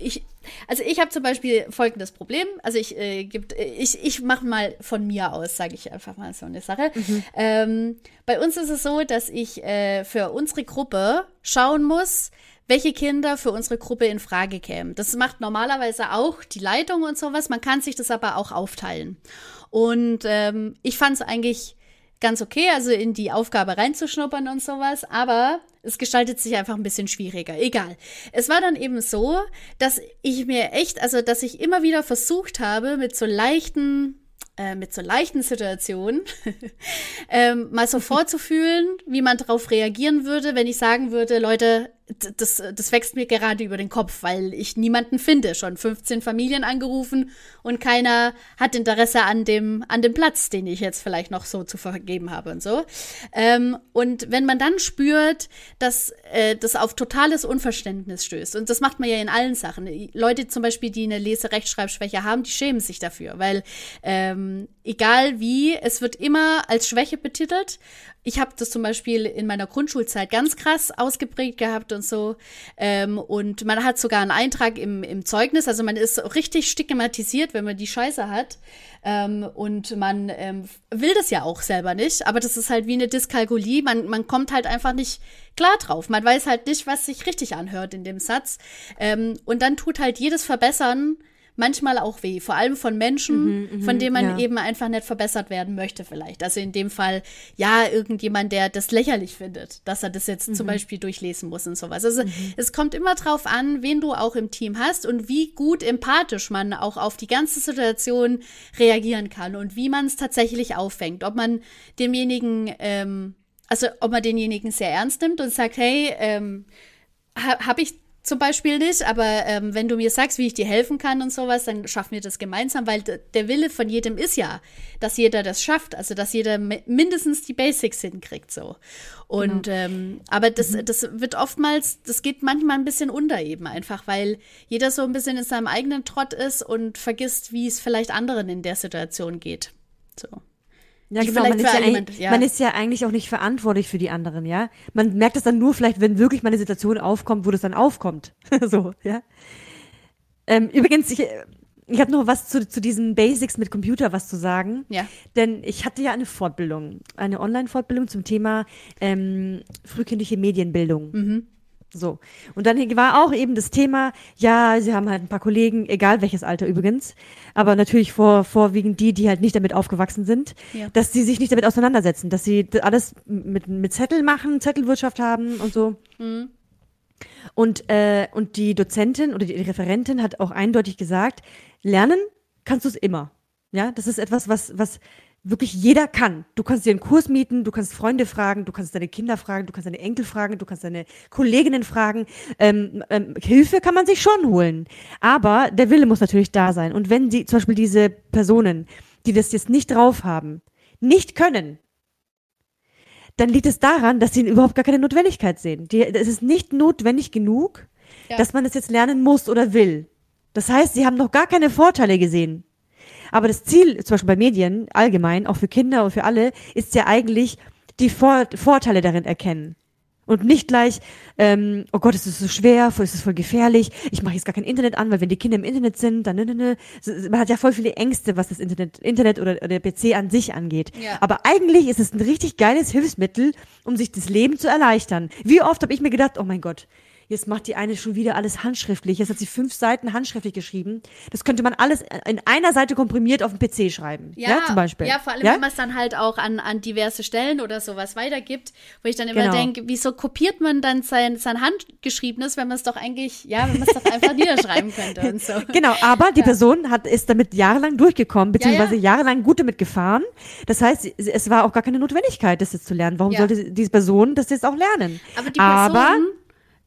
ich, also ich habe zum Beispiel folgendes Problem. Also ich äh, gibt, ich, ich mache mal von mir aus, sage ich einfach mal so eine Sache. Mhm. Ähm, bei uns ist es so, dass ich äh, für unsere Gruppe schauen muss, welche Kinder für unsere Gruppe in Frage kämen. Das macht normalerweise auch die Leitung und sowas. Man kann sich das aber auch aufteilen. Und ähm, ich fand es eigentlich ganz okay, also in die Aufgabe reinzuschnuppern und sowas, aber es gestaltet sich einfach ein bisschen schwieriger. Egal. Es war dann eben so, dass ich mir echt, also dass ich immer wieder versucht habe, mit so leichten äh, mit so leichten Situationen [laughs] ähm, mal so vorzufühlen, wie man darauf reagieren würde, wenn ich sagen würde, Leute, das, das wächst mir gerade über den Kopf, weil ich niemanden finde. Schon 15 Familien angerufen und keiner hat Interesse an dem, an dem Platz, den ich jetzt vielleicht noch so zu vergeben habe und so. Ähm, und wenn man dann spürt, dass äh, das auf totales Unverständnis stößt, und das macht man ja in allen Sachen. Leute zum Beispiel, die eine Leserechtschreibschwäche haben, die schämen sich dafür, weil ähm, egal wie, es wird immer als Schwäche betitelt ich habe das zum Beispiel in meiner Grundschulzeit ganz krass ausgeprägt gehabt und so. Ähm, und man hat sogar einen Eintrag im, im Zeugnis, also man ist richtig stigmatisiert, wenn man die Scheiße hat. Ähm, und man ähm, will das ja auch selber nicht, aber das ist halt wie eine Dyskalkulie. Man, man kommt halt einfach nicht klar drauf. Man weiß halt nicht, was sich richtig anhört in dem Satz. Ähm, und dann tut halt jedes Verbessern manchmal auch weh, vor allem von Menschen, mhm, mhm, von denen man ja. eben einfach nicht verbessert werden möchte vielleicht. Also in dem Fall, ja, irgendjemand, der das lächerlich findet, dass er das jetzt mhm. zum Beispiel durchlesen muss und sowas. Also mhm. es kommt immer drauf an, wen du auch im Team hast und wie gut empathisch man auch auf die ganze Situation reagieren kann und wie man es tatsächlich auffängt. Ob man demjenigen, ähm, also ob man denjenigen sehr ernst nimmt und sagt, hey, ähm, ha, habe ich zum Beispiel nicht, aber ähm, wenn du mir sagst, wie ich dir helfen kann und sowas, dann schaffen wir das gemeinsam, weil der Wille von jedem ist ja, dass jeder das schafft, also dass jeder mindestens die Basics hinkriegt so. Und genau. ähm, aber das, mhm. das wird oftmals, das geht manchmal ein bisschen unter eben einfach, weil jeder so ein bisschen in seinem eigenen Trott ist und vergisst, wie es vielleicht anderen in der Situation geht. So. Ja, genau, man ist ja, jemand, ja. man ist ja eigentlich auch nicht verantwortlich für die anderen, ja. Man merkt es dann nur vielleicht, wenn wirklich mal eine Situation aufkommt, wo das dann aufkommt. [laughs] so, ja. Ähm, übrigens, ich, ich habe noch was zu, zu diesen Basics mit Computer was zu sagen. Ja. Denn ich hatte ja eine Fortbildung, eine Online-Fortbildung zum Thema ähm, frühkindliche Medienbildung. Mhm. So. Und dann war auch eben das Thema, ja, sie haben halt ein paar Kollegen, egal welches Alter übrigens, aber natürlich vor, vorwiegend die, die halt nicht damit aufgewachsen sind, ja. dass sie sich nicht damit auseinandersetzen, dass sie alles mit, mit Zettel machen, Zettelwirtschaft haben und so. Mhm. Und, äh, und die Dozentin oder die Referentin hat auch eindeutig gesagt, lernen kannst du es immer. Ja, das ist etwas, was, was wirklich jeder kann. Du kannst dir einen Kurs mieten, du kannst Freunde fragen, du kannst deine Kinder fragen, du kannst deine Enkel fragen, du kannst deine Kolleginnen fragen. Ähm, ähm, Hilfe kann man sich schon holen. Aber der Wille muss natürlich da sein. Und wenn die, zum Beispiel diese Personen, die das jetzt nicht drauf haben, nicht können, dann liegt es daran, dass sie überhaupt gar keine Notwendigkeit sehen. Die, es ist nicht notwendig genug, ja. dass man das jetzt lernen muss oder will. Das heißt, sie haben noch gar keine Vorteile gesehen. Aber das Ziel, zum Beispiel bei Medien allgemein, auch für Kinder und für alle, ist ja eigentlich die Vor Vorteile darin erkennen. Und nicht gleich, ähm, oh Gott, es ist so schwer, es ist voll gefährlich, ich mache jetzt gar kein Internet an, weil wenn die Kinder im Internet sind, dann ne, ne, ne. Man hat ja voll viele Ängste, was das Internet, Internet oder, oder der PC an sich angeht. Ja. Aber eigentlich ist es ein richtig geiles Hilfsmittel, um sich das Leben zu erleichtern. Wie oft habe ich mir gedacht, oh mein Gott, jetzt macht die eine schon wieder alles handschriftlich. Jetzt hat sie fünf Seiten handschriftlich geschrieben. Das könnte man alles in einer Seite komprimiert auf dem PC schreiben. Ja, ja zum Beispiel. Ja, vor allem, ja? wenn man es dann halt auch an, an diverse Stellen oder sowas weitergibt, wo ich dann immer genau. denke, wieso kopiert man dann sein, sein Handgeschriebenes, wenn man es doch eigentlich, ja, wenn man es doch einfach [laughs] niederschreiben könnte und so. Genau, aber die ja. Person hat, ist damit jahrelang durchgekommen, beziehungsweise jahrelang gut damit gefahren. Das heißt, es war auch gar keine Notwendigkeit, das jetzt zu lernen. Warum sollte diese Person das jetzt auch lernen? Aber die Person aber,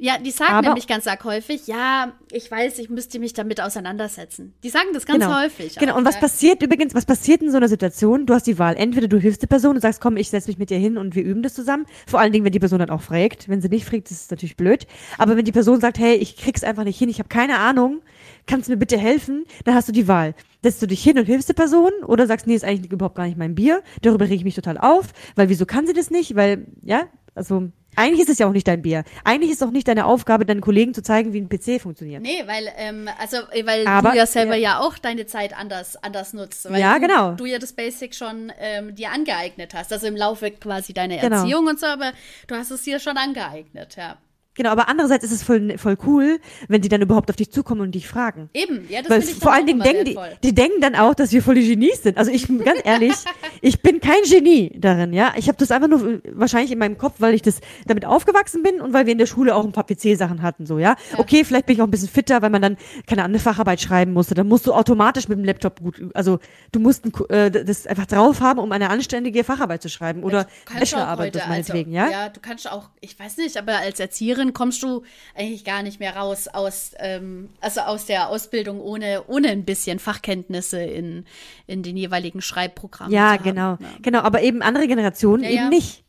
ja, die sagen aber, nämlich ganz arg häufig, ja, ich weiß, ich müsste mich damit auseinandersetzen. Die sagen das ganz genau, häufig. Genau, und was passiert übrigens, was passiert in so einer Situation? Du hast die Wahl, entweder du hilfst der Person und sagst, komm, ich setze mich mit dir hin und wir üben das zusammen. Vor allen Dingen, wenn die Person dann auch fragt. Wenn sie nicht fragt, ist es natürlich blöd. Aber wenn die Person sagt, hey, ich krieg's einfach nicht hin, ich habe keine Ahnung, kannst du mir bitte helfen? Dann hast du die Wahl. Setzt du dich hin und hilfst der Person oder sagst, nee, ist eigentlich überhaupt gar nicht mein Bier. Darüber rege ich mich total auf, weil wieso kann sie das nicht? Weil, ja, also eigentlich ist es ja auch nicht dein Bier. Eigentlich ist es auch nicht deine Aufgabe, deinen Kollegen zu zeigen, wie ein PC funktioniert. Nee, weil, ähm, also, weil Aber, du ja selber ja. ja. auch deine Zeit anders, anders nutzt. Weil ja, genau. Du, du ja das Basic schon ähm, dir angeeignet hast. Also im Laufe quasi deiner genau. Erziehung und so, aber du hast es dir schon angeeignet, ja. Genau, aber andererseits ist es voll, voll cool, wenn die dann überhaupt auf dich zukommen und dich fragen. Eben, ja, das Weil ich vor allen Dingen denken die, die denken dann auch, dass wir voll die Genies sind. Also ich bin ganz ehrlich, [laughs] ich bin kein Genie darin, ja. Ich habe das einfach nur wahrscheinlich in meinem Kopf, weil ich das damit aufgewachsen bin und weil wir in der Schule auch ein paar PC-Sachen hatten, so, ja? ja. Okay, vielleicht bin ich auch ein bisschen fitter, weil man dann keine andere Facharbeit schreiben musste. Dann musst du automatisch mit dem Laptop gut, also du musst äh, das einfach drauf haben, um eine anständige Facharbeit zu schreiben oder Bachelorarbeit, meinetwegen, also, ja? Ja, du kannst auch, ich weiß nicht, aber als Erzieherin Jahren kommst du eigentlich gar nicht mehr raus aus, ähm, also aus der Ausbildung ohne, ohne ein bisschen Fachkenntnisse in, in den jeweiligen Schreibprogrammen. Ja, genau. Ja. Genau, aber eben andere Generationen ja, eben ja. nicht.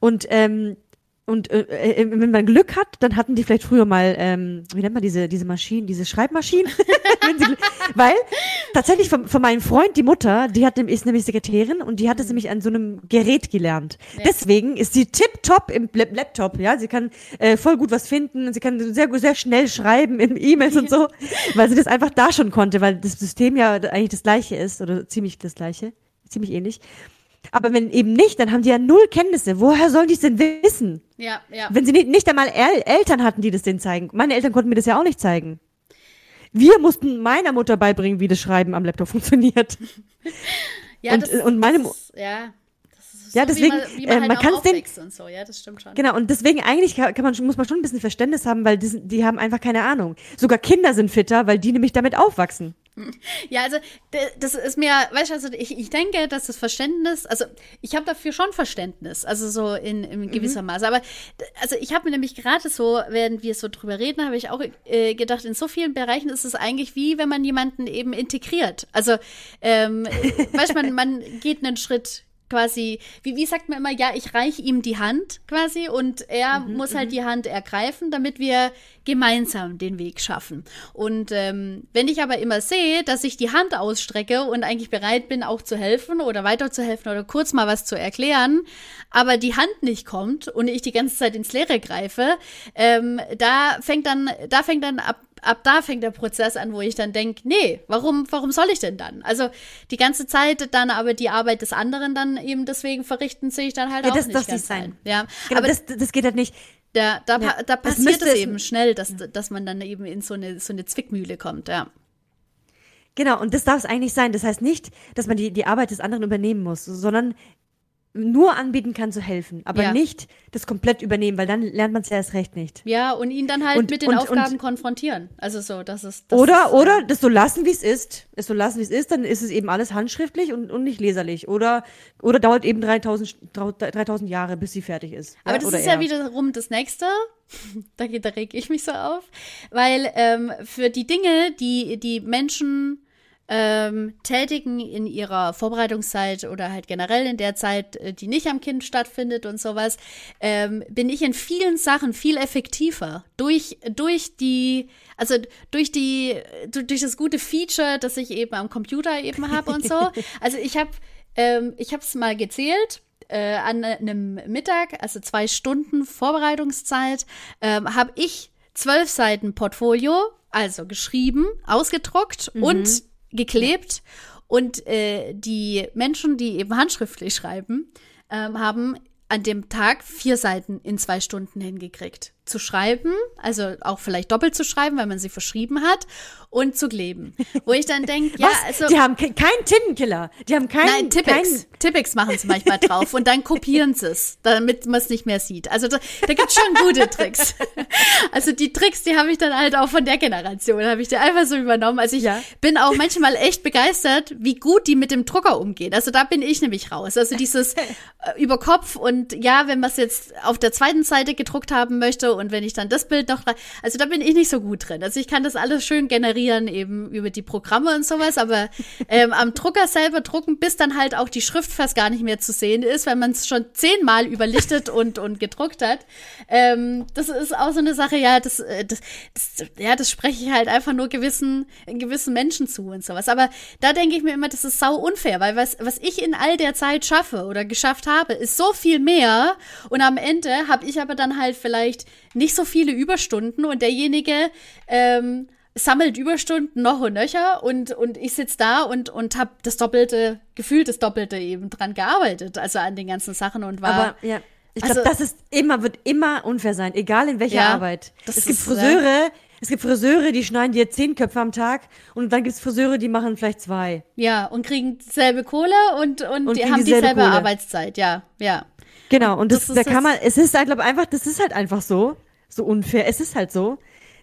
Und ähm, und äh, äh, wenn man Glück hat, dann hatten die vielleicht früher mal, ähm, wie nennt man diese, diese Maschinen, diese Schreibmaschinen? [laughs] Weil tatsächlich von, von meinem Freund, die Mutter, die hat, ist nämlich Sekretärin und die hat es mhm. nämlich an so einem Gerät gelernt. Ja. Deswegen ist sie tipptopp im Laptop, ja. Sie kann äh, voll gut was finden, sie kann sehr, sehr schnell schreiben in E-Mails und so, [laughs] weil sie das einfach da schon konnte, weil das System ja eigentlich das gleiche ist oder ziemlich das gleiche, ziemlich ähnlich. Aber wenn eben nicht, dann haben die ja null Kenntnisse. Woher sollen die es denn wissen? Ja, ja. Wenn sie nicht, nicht einmal El Eltern hatten, die das denen zeigen. Meine Eltern konnten mir das ja auch nicht zeigen. Wir mussten meiner Mutter beibringen, wie das Schreiben am Laptop [laughs] funktioniert. [laughs] ja, und, das, und meine das, ja. ja, so, deswegen, wie man, man, äh, halt man kann es den, und so, ja, das stimmt schon. Genau, und deswegen eigentlich kann man, muss man schon ein bisschen Verständnis haben, weil die, die haben einfach keine Ahnung. Sogar Kinder sind fitter, weil die nämlich damit aufwachsen. [laughs] Ja, also das ist mir, weißt du, also ich, ich denke, dass das Verständnis, also ich habe dafür schon Verständnis, also so in, in mhm. gewisser Maße. Aber also ich habe mir nämlich gerade so, während wir so drüber reden, habe ich auch äh, gedacht, in so vielen Bereichen ist es eigentlich wie, wenn man jemanden eben integriert. Also, ähm, weißt du, man, man geht einen Schritt quasi, wie, wie sagt man immer, ja, ich reiche ihm die Hand quasi und er mhm, muss halt mhm. die Hand ergreifen, damit wir gemeinsam den Weg schaffen. Und ähm, wenn ich aber immer sehe, dass ich die Hand ausstrecke und eigentlich bereit bin, auch zu helfen oder weiterzuhelfen oder kurz mal was zu erklären, aber die Hand nicht kommt und ich die ganze Zeit ins Leere greife, ähm, da fängt dann, da fängt dann ab ab da fängt der Prozess an, wo ich dann denke, nee, warum, warum soll ich denn dann? Also die ganze Zeit dann aber die Arbeit des anderen dann eben deswegen verrichten, sehe ich dann halt ja, auch das nicht darf nicht sein. Ja, genau, aber das, das geht halt nicht. Da, da, Ja, da das passiert es eben schnell, dass, dass man dann eben in so eine, so eine Zwickmühle kommt, ja. Genau, und das darf es eigentlich sein. Das heißt nicht, dass man die, die Arbeit des anderen übernehmen muss, sondern nur anbieten kann zu helfen, aber Ja. nicht das komplett übernehmen, weil dann lernt man es ja erst recht nicht. Ja, und ihn dann halt Und- mit den und- Aufgaben und- konfrontieren. Also so, das ist. Das Oder, ist, oder das so lassen, wie es ist. Es so lassen, wie es ist, dann ist es eben alles handschriftlich und, und nicht leserlich. Oder, oder dauert eben 3000, 3000 Jahre, bis sie fertig ist. Aber das oder ist ja eher. wiederum das Nächste. [laughs] da, geht- da reg ich mich so auf. Weil ähm, für die Dinge, die die Menschen ähm, tätigen in ihrer Vorbereitungszeit oder halt generell in der Zeit, äh, die nicht am Kind stattfindet und sowas, ähm, bin ich in vielen Sachen viel effektiver. Durch, durch die, also durch die, du- durch das gute Feature, das ich eben am Computer eben habe und so. [laughs] Also ich habe ähm, ich habe es mal gezählt. Äh, an einem Mittag, also zwei Stunden Vorbereitungszeit, ähm, habe ich zwölf Seiten Portfolio, also geschrieben, ausgedruckt und geklebt. Und äh, die Menschen, die eben handschriftlich schreiben, ähm, haben an dem Tag vier Seiten in zwei Stunden hingekriegt. Zu schreiben, also auch vielleicht doppelt zu schreiben, weil man sie verschrieben hat, und zu kleben. Wo ich dann denke, ja, [laughs] Was? also. die haben ke- keinen Tintenkiller. Die haben keinen. Nein, Tippex. keinen- Tippex machen sie manchmal drauf und dann kopieren sie es, damit man es nicht mehr sieht. Also da, da gibt's schon gute Tricks. [laughs] Also die Tricks, die habe ich dann halt auch von der Generation, habe ich die einfach so übernommen. Also ich Ja. bin auch manchmal echt begeistert, wie gut die mit dem Drucker umgehen. Also da bin ich nämlich raus. Also dieses [laughs] äh, über Kopf und ja, wenn man es jetzt auf der zweiten Seite gedruckt haben möchte und wenn ich dann das Bild noch, also da bin ich nicht so gut drin. Also ich kann das alles schön generieren eben über die Programme und sowas, aber [laughs] ähm, am Drucker selber drucken, bis dann halt auch die Schrift fast gar nicht mehr zu sehen ist, weil man es schon zehnmal überlichtet [laughs] und und gedruckt hat. Ähm, das ist auch so eine Sache, ja, das, äh, das, das ja, das spreche ich halt einfach nur gewissen gewissen Menschen zu und sowas. Aber da denke ich mir immer, das ist sau unfair, weil was was ich in all der Zeit schaffe oder geschafft habe, ist so viel mehr und am Ende habe ich aber dann halt vielleicht nicht so viele Überstunden und derjenige ähm, sammelt Überstunden noch und nöcher und, und ich sitz da und, und habe das Doppelte, gefühlt das Doppelte eben dran gearbeitet, also an den ganzen Sachen und war. Aber ja, ich glaube, Also- das ist immer, wird immer unfair sein, egal in welcher Ja, Arbeit. Es gibt ist, Friseure, es gibt Friseure, die schneiden dir zehn Köpfe am Tag und dann gibt es Friseure, die machen vielleicht zwei. ja, und kriegen dieselbe Kohle und, und, Und die haben dieselbe dieselbe. Arbeitszeit, ja, ja. Genau, und das, Das ist da kann man, es ist halt, glaube einfach, das ist halt einfach so, so unfair. Es ist halt so,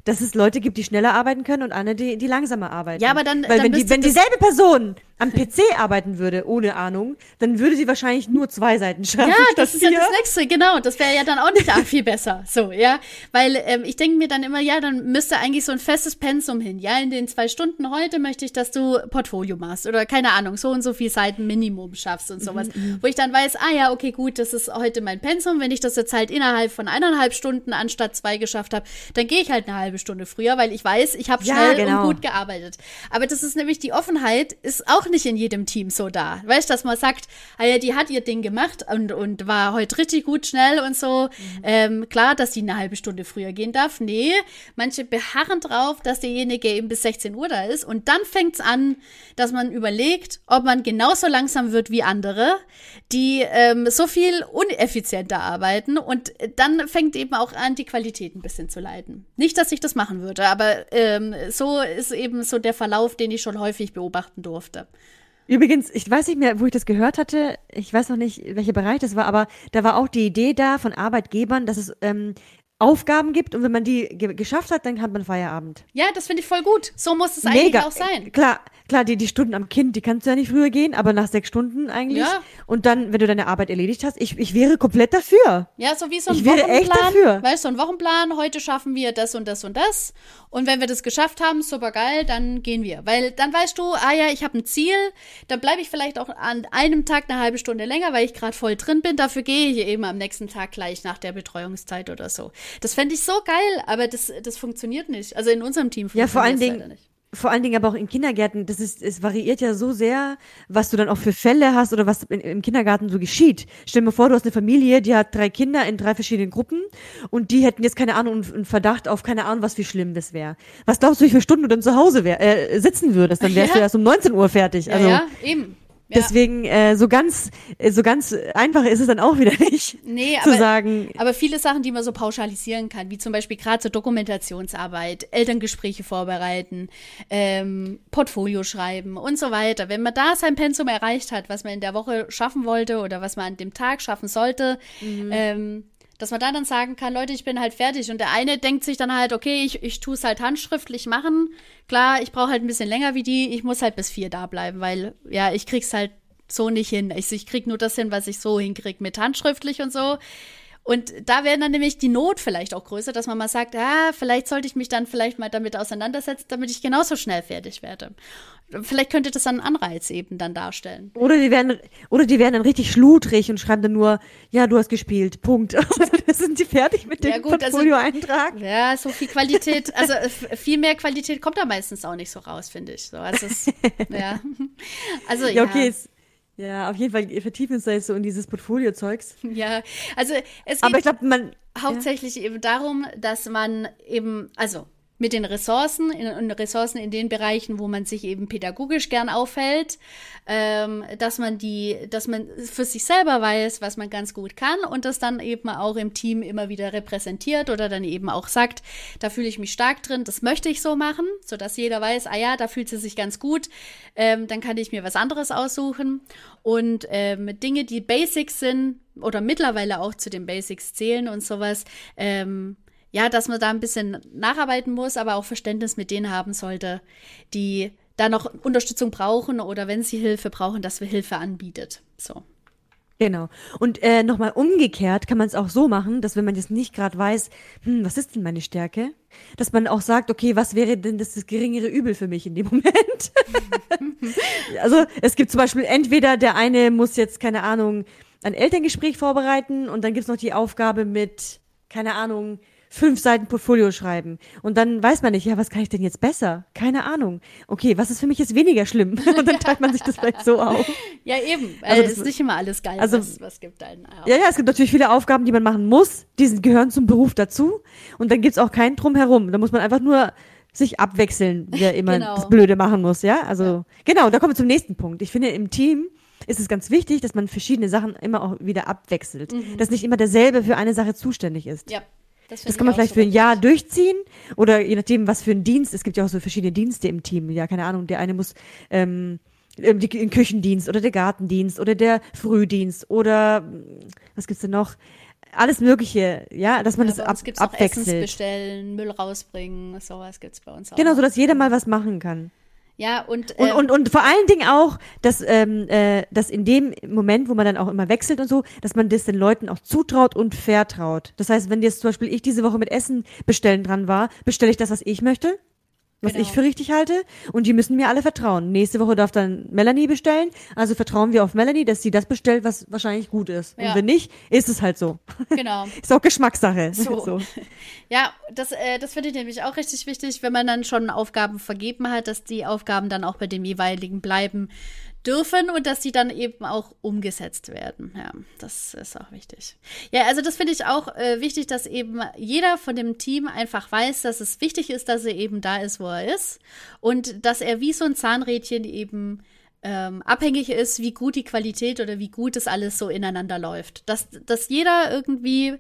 dass es Leute gibt, die schneller arbeiten können und andere, die, die langsamer arbeiten. Ja, aber dann- Weil dann wenn, die, wenn dieselbe Person am PC arbeiten würde, ohne Ahnung, dann würde sie wahrscheinlich nur zwei Seiten schaffen. Ja, das ist ja das Nächste, genau. Das wäre ja dann auch nicht viel besser. So, ja. Weil ähm, ich denke mir dann immer, ja, dann müsste eigentlich so ein festes Pensum hin. Ja, in den zwei Stunden heute möchte ich, dass du Portfolio machst oder keine Ahnung, so und so viel Seiten Minimum schaffst und sowas. Wo ich dann weiß, ah ja, okay, gut, das ist heute mein Pensum. Wenn ich das jetzt halt innerhalb von eineinhalb Stunden anstatt zwei geschafft habe, dann gehe ich halt eine halbe Stunde früher, weil ich weiß, ich habe Ja, schnell genau. und gut gearbeitet. Aber das ist nämlich die Offenheit, ist auch nicht in jedem Team so da. Weißt du, dass man sagt, ah ja, die hat ihr Ding gemacht und, und war heute richtig gut schnell und so. Ähm, klar, dass die eine halbe Stunde früher gehen darf. Nee, manche beharren drauf, dass derjenige eben bis 16 Uhr da ist. Und dann fängt's an, dass man überlegt, ob man genauso langsam wird wie andere, die ähm, so viel uneffizienter arbeiten. Und dann fängt eben auch an, die Qualität ein bisschen zu leiden. Nicht, dass ich das machen würde, aber ähm, so ist eben so der Verlauf, den ich schon häufig beobachten durfte. Übrigens, ich weiß nicht mehr, wo ich das gehört hatte. Ich weiß noch nicht, welcher Bereich das war, aber da war auch die Idee da von Arbeitgebern, dass es ähm, Aufgaben gibt und wenn man die ge geschafft hat, dann hat man Feierabend. Ja, das finde ich voll gut. So muss es eigentlich auch sein. Klar, klar, die, die Stunden am Kind, die kannst du ja nicht früher gehen, aber nach sechs Stunden eigentlich. Ja. Und dann, wenn du deine Arbeit erledigt hast, ich, ich wäre komplett dafür. Ja, so wie so ein Ich wäre echt Wochenplan. dafür. Weißt du, so ein Wochenplan, heute schaffen wir das und das und das. Und wenn wir das geschafft haben, super geil, dann gehen wir. Weil dann weißt du, ah ja, ich habe ein Ziel, dann bleibe ich vielleicht auch an einem Tag eine halbe Stunde länger, weil ich gerade voll drin bin. Dafür gehe ich eben am nächsten Tag gleich nach der Betreuungszeit oder so. Das fände ich so geil, aber das, das funktioniert nicht. Also in unserem Team Ja, funktioniert vor allen Dingen, nicht. vor allen Dingen aber auch in Kindergärten, das ist, es variiert ja so sehr, was du dann auch für Fälle hast oder was in, im Kindergarten so geschieht. Stell dir mal vor, du hast eine Familie, die hat drei Kinder in drei verschiedenen Gruppen und die hätten jetzt keine Ahnung, einen Verdacht auf keine Ahnung, was wie schlimm das wäre. Was glaubst du, wie viele Stunden du dann zu Hause wär, äh, sitzen würdest? Dann wärst Ja. du erst um 19 Uhr fertig. Ja, Also, ja, eben. Ja. Deswegen äh, so ganz äh, so ganz einfach ist es dann auch wieder [laughs] nicht nee, zu aber, sagen. Aber viele Sachen, die man so pauschalisieren kann, wie zum Beispiel gerade so Dokumentationsarbeit, Elterngespräche vorbereiten, ähm, Portfolio schreiben und so weiter. Wenn man da sein Pensum erreicht hat, was man in der Woche schaffen wollte oder was man an dem Tag schaffen sollte, mhm. ähm, dass man da dann sagen kann, Leute, ich bin halt fertig. Und der eine denkt sich dann halt, okay, ich, ich tue es halt handschriftlich machen. Klar, ich brauche halt ein bisschen länger wie die, ich muss halt bis vier da bleiben, weil ja, ich krieg's halt so nicht hin. Ich, ich krieg nur das hin, was ich so hinkrieg mit handschriftlich und so. Und da wäre dann nämlich die Not vielleicht auch größer, dass man mal sagt, ja, vielleicht sollte ich mich dann vielleicht mal damit auseinandersetzen, damit ich genauso schnell fertig werde. Vielleicht könnte das dann einen Anreiz eben dann darstellen. Oder die werden, oder die werden dann richtig schludrig und schreiben dann nur, ja, du hast gespielt, Punkt. [laughs] sind die fertig mit dem ja, also Portfolio-Eintrag. Also, ja, so viel Qualität, also viel mehr Qualität kommt da meistens auch nicht so raus, finde ich. So, also es, [laughs] ja. Also, ja. ja okay, es, ja, auf jeden Fall vertiefen uns da jetzt so in dieses Portfolio-Zeugs. [laughs] Ja, also es geht Aber ich glaube, man hauptsächlich ja. eben darum, dass man eben, also mit den Ressourcen, in, Ressourcen in den Bereichen, wo man sich eben pädagogisch gern aufhält, ähm, dass man die, dass man für sich selber weiß, was man ganz gut kann und das dann eben auch im Team immer wieder repräsentiert oder dann eben auch sagt, da fühle ich mich stark drin, das möchte ich so machen, so dass jeder weiß, ah ja, da fühlt sie sich ganz gut, ähm, dann kann ich mir was anderes aussuchen. Und ähm, Dinge, die Basics sind oder mittlerweile auch zu den Basics zählen und sowas, ähm, ja, dass man da ein bisschen nacharbeiten muss, aber auch Verständnis mit denen haben sollte, die da noch Unterstützung brauchen oder wenn sie Hilfe brauchen, dass wir Hilfe anbietet. So. Genau. Und äh, nochmal umgekehrt kann man es auch so machen, dass wenn man jetzt nicht gerade weiß, hm, was ist denn meine Stärke, dass man auch sagt, okay, was wäre denn das, das geringere Übel für mich in dem Moment? [laughs] also es gibt zum Beispiel entweder der eine muss jetzt, keine Ahnung, ein Elterngespräch vorbereiten und dann gibt's noch die Aufgabe mit, keine Ahnung, fünf Seiten Portfolio schreiben. Und dann weiß man nicht, ja, was kann ich denn jetzt besser? Keine Ahnung. Okay, was ist für mich jetzt weniger schlimm? [laughs] Und dann teilt man sich das vielleicht so auf. [laughs] Ja, eben. Also das ist nicht immer alles geil, also, was, was gibt einen. Ja, ja, es gibt natürlich viele Aufgaben, die man machen muss. Die gehören zum Beruf dazu. Und dann gibt's auch keinen Drumherum. Da muss man einfach nur sich abwechseln, wer [laughs] immer genau. das Blöde machen muss, ja? Also, ja. genau, da kommen wir zum nächsten Punkt. Ich finde, im Team ist es ganz wichtig, dass man verschiedene Sachen immer auch wieder abwechselt. Mhm. Dass nicht immer derselbe für eine Sache zuständig ist. Ja. Das, das kann man vielleicht so für ein Jahr durchziehen oder je nachdem, was für ein Dienst. Es gibt ja auch so verschiedene Dienste im Team. Ja, keine Ahnung. Der eine muss ähm, ähm den Küchendienst oder der Gartendienst oder der Frühdienst oder was gibt's denn noch? Alles Mögliche, ja, dass man ja, das ab, gibt's abwechselt. Auch Essens bestellen, Müll rausbringen, sowas gibt's bei uns auch. Genau, so dass jeder mal was machen kann. Ja, und, ähm, und, und, und vor allen Dingen auch, dass, ähm, äh, dass in dem Moment, wo man dann auch immer wechselt und so, dass man das den Leuten auch zutraut und vertraut. Das heißt, wenn jetzt zum Beispiel ich diese Woche mit Essen bestellen dran war, bestelle ich das, was ich möchte was genau. ich für richtig halte. Und die müssen mir alle vertrauen. Nächste Woche darf dann Melanie bestellen. Also vertrauen wir auf Melanie, dass sie das bestellt, was wahrscheinlich gut ist. Ja. Und wenn nicht, ist es halt so. Genau. [laughs] ist auch Geschmackssache. So. [laughs] so. [laughs] Ja, das, äh, das finde ich nämlich auch richtig wichtig, wenn man dann schon Aufgaben vergeben hat, dass die Aufgaben dann auch bei dem jeweiligen bleiben dürfen und dass die dann eben auch umgesetzt werden. Ja, das ist auch wichtig. Ja, also das finde ich auch äh, wichtig, dass eben jeder von dem Team einfach weiß, dass es wichtig ist, dass er eben da ist, wo er ist und dass er wie so ein Zahnrädchen eben ähm, abhängig ist, wie gut die Qualität oder wie gut es alles so ineinander läuft. Dass, dass jeder irgendwie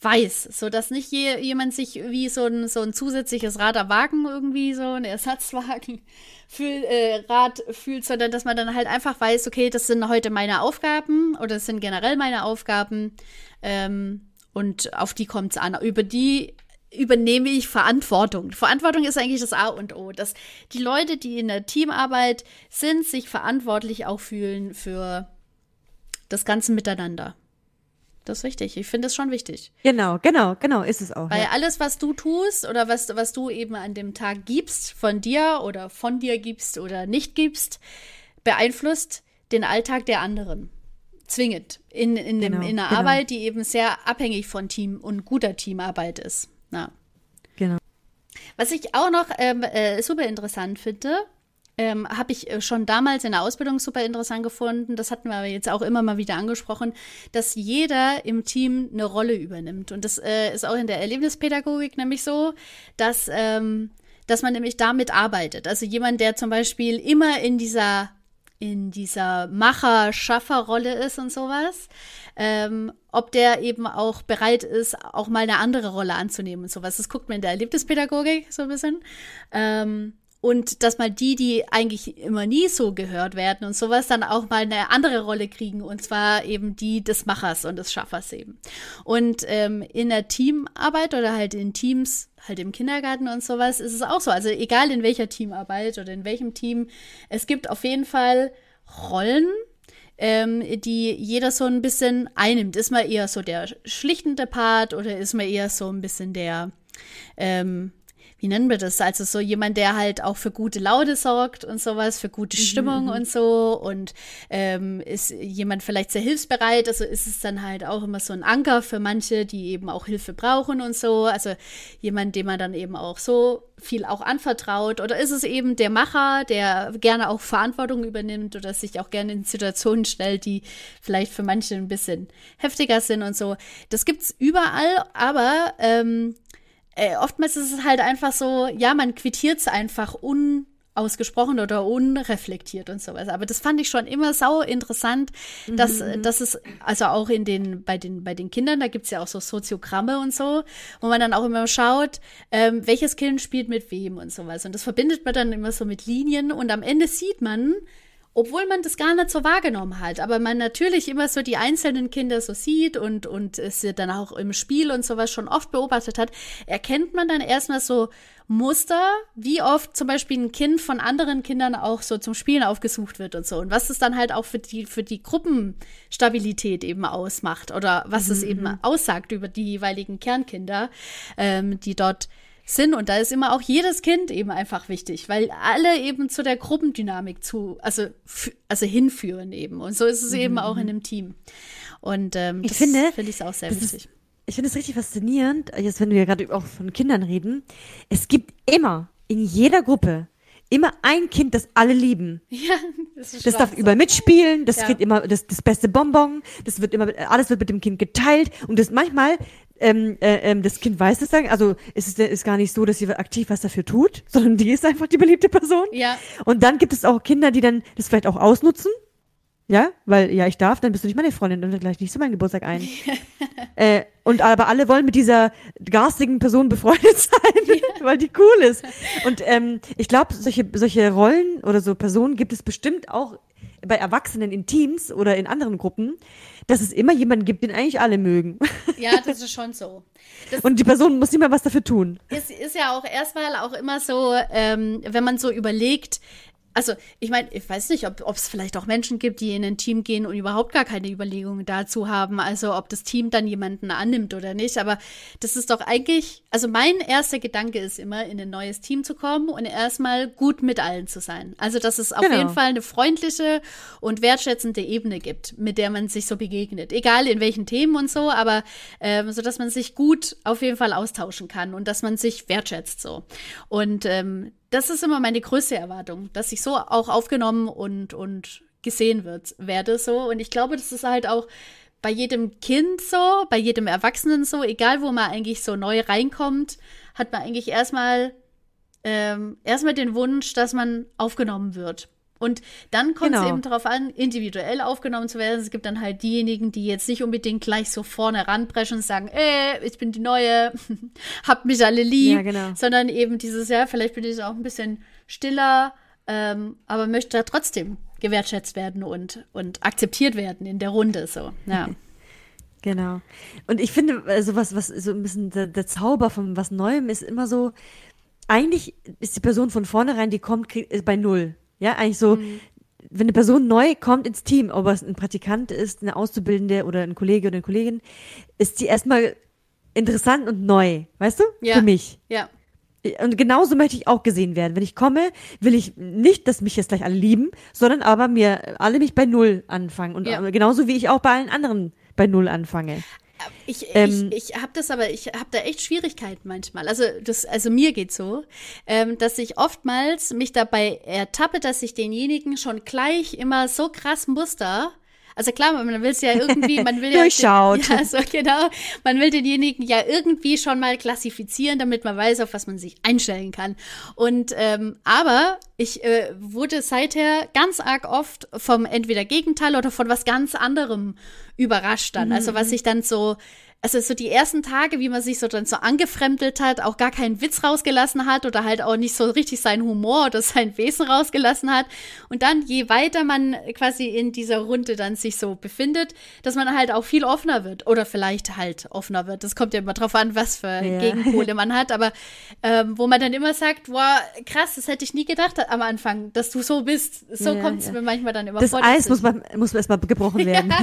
weiß, so dass nicht je, jemand sich wie so ein, so ein zusätzliches Rad am irgendwie so ein Ersatzwagen [laughs] fühl, äh, Rad fühlt, sondern dass man dann halt einfach weiß, okay, das sind heute meine Aufgaben oder das sind generell meine Aufgaben ähm, und auf die kommt es an. Über die übernehme ich Verantwortung. Verantwortung ist eigentlich das A und O, dass die Leute, die in der Teamarbeit sind, sich verantwortlich auch fühlen für das ganze Miteinander. Das ist wichtig. Ich finde es schon wichtig. Genau, genau, genau, ist es auch. Weil ja. alles, was du tust oder was, was du eben an dem Tag gibst, von dir oder von dir gibst oder nicht gibst, beeinflusst den Alltag der anderen. Zwingend. In, in, dem, genau, in einer genau. Arbeit, die eben sehr abhängig von Team und guter Teamarbeit ist. Na. Genau. Was ich auch noch ähm, äh, super interessant finde, ähm, habe ich äh, schon damals in der Ausbildung super interessant gefunden. Das hatten wir jetzt auch immer mal wieder angesprochen, dass jeder im Team eine Rolle übernimmt. Und das äh, ist auch in der Erlebnispädagogik nämlich so, dass, ähm, dass man nämlich damit arbeitet. Also jemand, der zum Beispiel immer in dieser in dieser Macher-Schaffer-Rolle ist und sowas, ähm, ob der eben auch bereit ist, auch mal eine andere Rolle anzunehmen und sowas. Das guckt man in der Erlebnispädagogik so ein bisschen. Ähm, und dass mal die, die eigentlich immer nie so gehört werden und sowas, dann auch mal eine andere Rolle kriegen und zwar eben die des Machers und des Schaffers eben. Und ähm, in der Teamarbeit oder halt in Teams, halt im Kindergarten und sowas, ist es auch so. Also egal in welcher Teamarbeit oder in welchem Team, es gibt auf jeden Fall Rollen, ähm, die jeder so ein bisschen einnimmt. Ist man eher so der schlichtende Part oder ist man eher so ein bisschen der ähm, wie nennen wir das? Also so jemand, der halt auch für gute Laune sorgt und sowas, für gute mhm, Stimmung mhm. und so und ähm, ist jemand vielleicht sehr hilfsbereit. Also ist es dann halt auch immer so ein Anker für manche, die eben auch Hilfe brauchen und so. Also jemand, dem man dann eben auch so viel auch anvertraut oder ist es eben der Macher, der gerne auch Verantwortung übernimmt oder sich auch gerne in Situationen stellt, die vielleicht für manche ein bisschen heftiger sind und so. Das gibt's überall, aber ähm, äh, oftmals ist es halt einfach so, ja, man quittiert es einfach unausgesprochen oder unreflektiert und sowas. Aber das fand ich schon immer sau interessant, dass, mhm. dass es, also auch in den, bei den, bei den Kindern, da gibt's ja auch so Soziogramme und so, wo man dann auch immer schaut, ähm, welches Kind spielt mit wem und sowas. Und das verbindet man dann immer so mit Linien und am Ende sieht man, obwohl man das gar nicht so wahrgenommen hat, aber man natürlich immer so die einzelnen Kinder so sieht und, und es dann auch im Spiel und sowas schon oft beobachtet hat, erkennt man dann erstmal so Muster, wie oft zum Beispiel ein Kind von anderen Kindern auch so zum Spielen aufgesucht wird und so. Und was es dann halt auch für die, für die Gruppenstabilität eben ausmacht oder was mhm. es eben mhm. aussagt über die jeweiligen Kernkinder, ähm, die dort sind. Und da ist immer auch jedes Kind eben einfach wichtig, weil alle eben zu der Gruppendynamik zu, also, also hinführen eben. Und so ist es mhm. eben auch in einem Team. Und ähm, ich finde, finde ich auch sehr wichtig. Ist, ich finde es richtig faszinierend, jetzt wenn wir gerade auch von Kindern reden. Es gibt immer in jeder Gruppe immer ein Kind, das alle lieben. [laughs] Ja, das, ist das darf überall mitspielen, das ja. kriegt immer das, das beste Bonbon, das wird immer, alles wird mit dem Kind geteilt und das manchmal ähm, äh, ähm, das Kind weiß es dann, also ist es ist gar nicht so, dass sie aktiv was dafür tut, [laughs] sondern die ist einfach die beliebte Person. Ja. Und dann gibt es auch Kinder, die dann das vielleicht auch ausnutzen. Ja, weil ja, ich darf, dann bist du nicht meine Freundin und dann gleich nicht zu meinem Geburtstag ein. [laughs] äh, und aber alle wollen mit dieser garstigen Person befreundet [laughs] sein, weil die cool ist. Und ähm, ich glaube, solche solche Rollen oder so Personen gibt es bestimmt auch bei Erwachsenen in Teams oder in anderen Gruppen, dass es immer jemanden gibt, den eigentlich alle mögen. [laughs] Ja, das ist schon so. Das und die Person muss nicht mehr was dafür tun. Es ist ja auch erstmal auch immer so, ähm, wenn man so überlegt, also ich meine, ich weiß nicht, ob es vielleicht auch Menschen gibt, die in ein Team gehen und überhaupt gar keine Überlegungen dazu haben, also ob das Team dann jemanden annimmt oder nicht. Aber das ist doch eigentlich, also mein erster Gedanke ist immer, in ein neues Team zu kommen und erstmal gut mit allen zu sein. Also dass es auf genau. jeden Fall eine freundliche und wertschätzende Ebene gibt, mit der man sich so begegnet. Egal in welchen Themen und so, aber ähm, so dass man sich gut auf jeden Fall austauschen kann und dass man sich wertschätzt so. Und ähm, das ist immer meine größte Erwartung, dass ich so auch aufgenommen und, und gesehen wird, werde so. Und ich glaube, das ist halt auch bei jedem Kind so, bei jedem Erwachsenen so, egal wo man eigentlich so neu reinkommt, hat man eigentlich erstmal ähm, erstmal den Wunsch, dass man aufgenommen wird. Und dann kommt es genau. eben darauf an, individuell aufgenommen zu werden. Es gibt dann halt diejenigen, die jetzt nicht unbedingt gleich so vorne ranpreschen und sagen, äh, ich bin die Neue, [laughs] habt mich alle lieb, ja, genau. sondern eben dieses Jahr, vielleicht bin ich auch ein bisschen stiller, ähm, aber möchte da trotzdem gewertschätzt werden und, und akzeptiert werden in der Runde, so, ja. [laughs] Genau. Und ich finde, also was, was so ein bisschen der, der Zauber von was Neuem ist immer so, eigentlich ist die Person von vornherein, die kommt, bei Null. Ja, eigentlich so, mhm. wenn eine Person neu kommt ins Team, ob es ein Praktikant ist, eine Auszubildende oder ein Kollege oder eine Kollegin, ist die erstmal interessant und neu, weißt du? Ja. Für mich. Ja. Und genauso möchte ich auch gesehen werden. Wenn ich komme, will ich nicht, dass mich jetzt gleich alle lieben, sondern aber mir alle mich bei Null anfangen. Und ja. genauso wie ich auch bei allen anderen bei Null anfange. Ich, ähm, ich, ich habe das aber, ich habe da echt Schwierigkeiten manchmal. Also das, also mir geht so, ähm, dass ich oftmals mich dabei ertappe, dass ich denjenigen schon gleich immer so krass muster. Also klar, man will es ja irgendwie, man will [laughs] ja. Durchschaut. Ja, so genau. Man will denjenigen ja irgendwie schon mal klassifizieren, damit man weiß, auf was man sich einstellen kann. Und ähm, aber ich äh, wurde seither ganz arg oft vom entweder Gegenteil oder von was ganz anderem überrascht dann. Mhm. Also was ich dann so also so die ersten Tage, wie man sich so dann so angefremdelt hat, auch gar keinen Witz rausgelassen hat oder halt auch nicht so richtig seinen Humor oder sein Wesen rausgelassen hat. Und dann, je weiter man quasi in dieser Runde dann sich so befindet, dass man halt auch viel offener wird oder vielleicht halt offener wird. Das kommt ja immer drauf an, was für ja. Gegenpole [laughs] man hat. Aber ähm, wo man dann immer sagt, boah, krass, das hätte ich nie gedacht am Anfang, dass du so bist. So ja, kommt es ja. mir manchmal dann immer das vor. Das Eis muss man muss erstmal gebrochen [laughs] werden.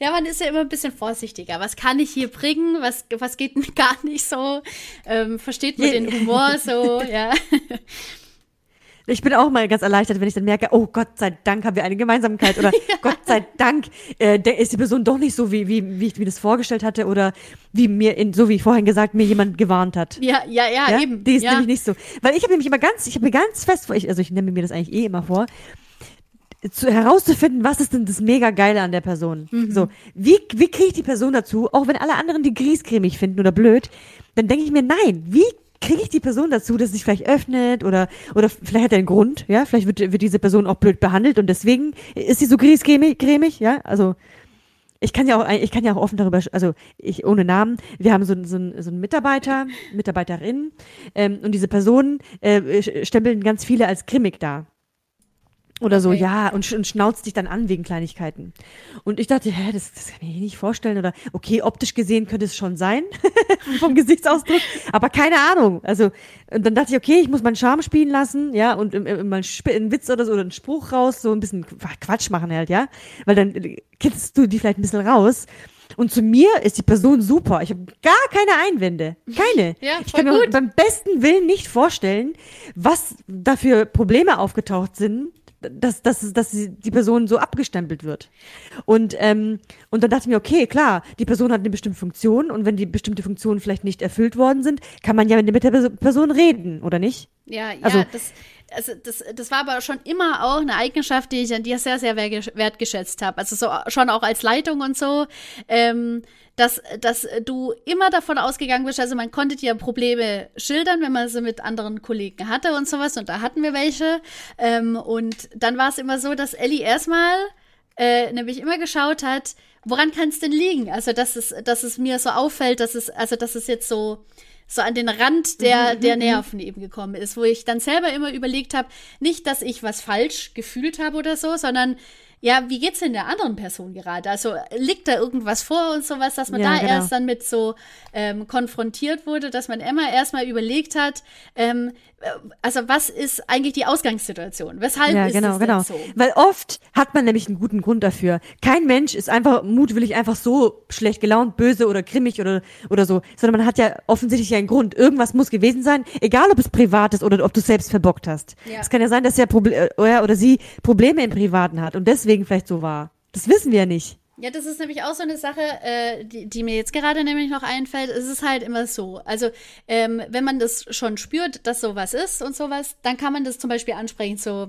ja, man ist ja immer ein bisschen vorsichtiger. Was kann ich hier bringen, was, was geht [laughs] gar nicht so, ähm, versteht man den Humor so, [laughs] ja. Ich bin auch mal ganz erleichtert, wenn ich dann merke, oh Gott sei Dank haben wir eine Gemeinsamkeit oder [laughs] ja. Gott sei Dank äh, ist die Person doch nicht so, wie, wie, wie ich mir das vorgestellt hatte oder wie mir, in, so wie vorhin gesagt, mir jemand gewarnt hat. Ja, ja, ja, ja? eben. Die ist ja. nämlich nicht so. Weil ich habe nämlich immer ganz, ich habe mir ganz fest vor, ich, also ich nehme mir das eigentlich eh immer vor, zu, herauszufinden, was ist denn das mega geile an der Person. Mhm. So, wie, wie kriege ich die Person dazu, auch wenn alle anderen die griescremig finden oder blöd, dann denke ich mir, nein, wie kriege ich die Person dazu, dass sie sich vielleicht öffnet oder oder vielleicht hat er einen Grund, ja, vielleicht wird, wird diese Person auch blöd behandelt und deswegen ist sie so griescremig, ja, also ich kann ja auch, ich kann ja auch offen darüber, also ich ohne Namen, wir haben so, so, so einen Mitarbeiter, Mitarbeiterin ähm, und diese Personen äh, stempeln ganz viele als grimmig da. Oder okay. so, ja, und, und schnauzt dich dann an wegen Kleinigkeiten. Und ich dachte, hä, das, das kann ich mir nicht vorstellen. Oder, okay, optisch gesehen könnte es schon sein, [laughs] vom Gesichtsausdruck, aber keine Ahnung. Also, und dann dachte ich, okay, ich muss meinen Charme spielen lassen, ja, und mal einen Witz oder so, oder einen Spruch raus, so ein bisschen Quatsch machen halt, ja. Weil dann kitzelst du die vielleicht ein bisschen raus. Und zu mir ist die Person super. Ich habe gar keine Einwände. [laughs] Keine. Ja, ich kann mir beim besten Willen nicht vorstellen, was da für Probleme aufgetaucht sind, dass, dass, dass die Person so abgestempelt wird. Und, ähm, und dann dachte ich mir, okay, klar, die Person hat eine bestimmte Funktion und wenn die bestimmte Funktionen vielleicht nicht erfüllt worden sind, kann man ja mit der Person reden, oder nicht? Ja, ja, also, das, also das, das war aber schon immer auch eine Eigenschaft, die ich an dir sehr, sehr wertgeschätzt habe. Also so schon auch als Leitung und so. Ähm, dass, dass du immer davon ausgegangen bist, also man konnte dir Probleme schildern, wenn man sie mit anderen Kollegen hatte und sowas, und da hatten wir welche. Ähm, und dann war es immer so, dass Ellie erstmal äh, nämlich immer geschaut hat, woran kann es denn liegen? Also, dass es, dass es mir so auffällt, dass es, also dass es jetzt so so an den Rand der, mhm, der mhm, mhm. Nerven eben gekommen ist, wo ich dann selber immer überlegt habe, nicht, dass ich was falsch gefühlt habe oder so, sondern ja, wie geht's denn der anderen Person gerade? Also liegt da irgendwas vor und sowas, dass man ja, da genau. erst dann mit so ähm, konfrontiert wurde, dass man immer erstmal überlegt hat, ähm, äh, also was ist eigentlich die Ausgangssituation? Weshalb ja, ist genau, es genau. so? Weil oft hat man nämlich einen guten Grund dafür. Kein Mensch ist einfach mutwillig einfach so schlecht gelaunt, böse oder grimmig oder oder so, sondern man hat ja offensichtlich einen Grund. Irgendwas muss gewesen sein, egal ob es privat ist oder ob du selbst verbockt hast. Ja. Es kann ja sein, dass er, Proble er oder sie Probleme im Privaten hat und deswegen vielleicht so war. Das wissen wir nicht. Ja, das ist nämlich auch so eine Sache, äh, die, die mir jetzt gerade nämlich noch einfällt. Es ist halt immer so. Also, ähm, wenn man das schon spürt, dass sowas ist und sowas, dann kann man das zum Beispiel ansprechen, so,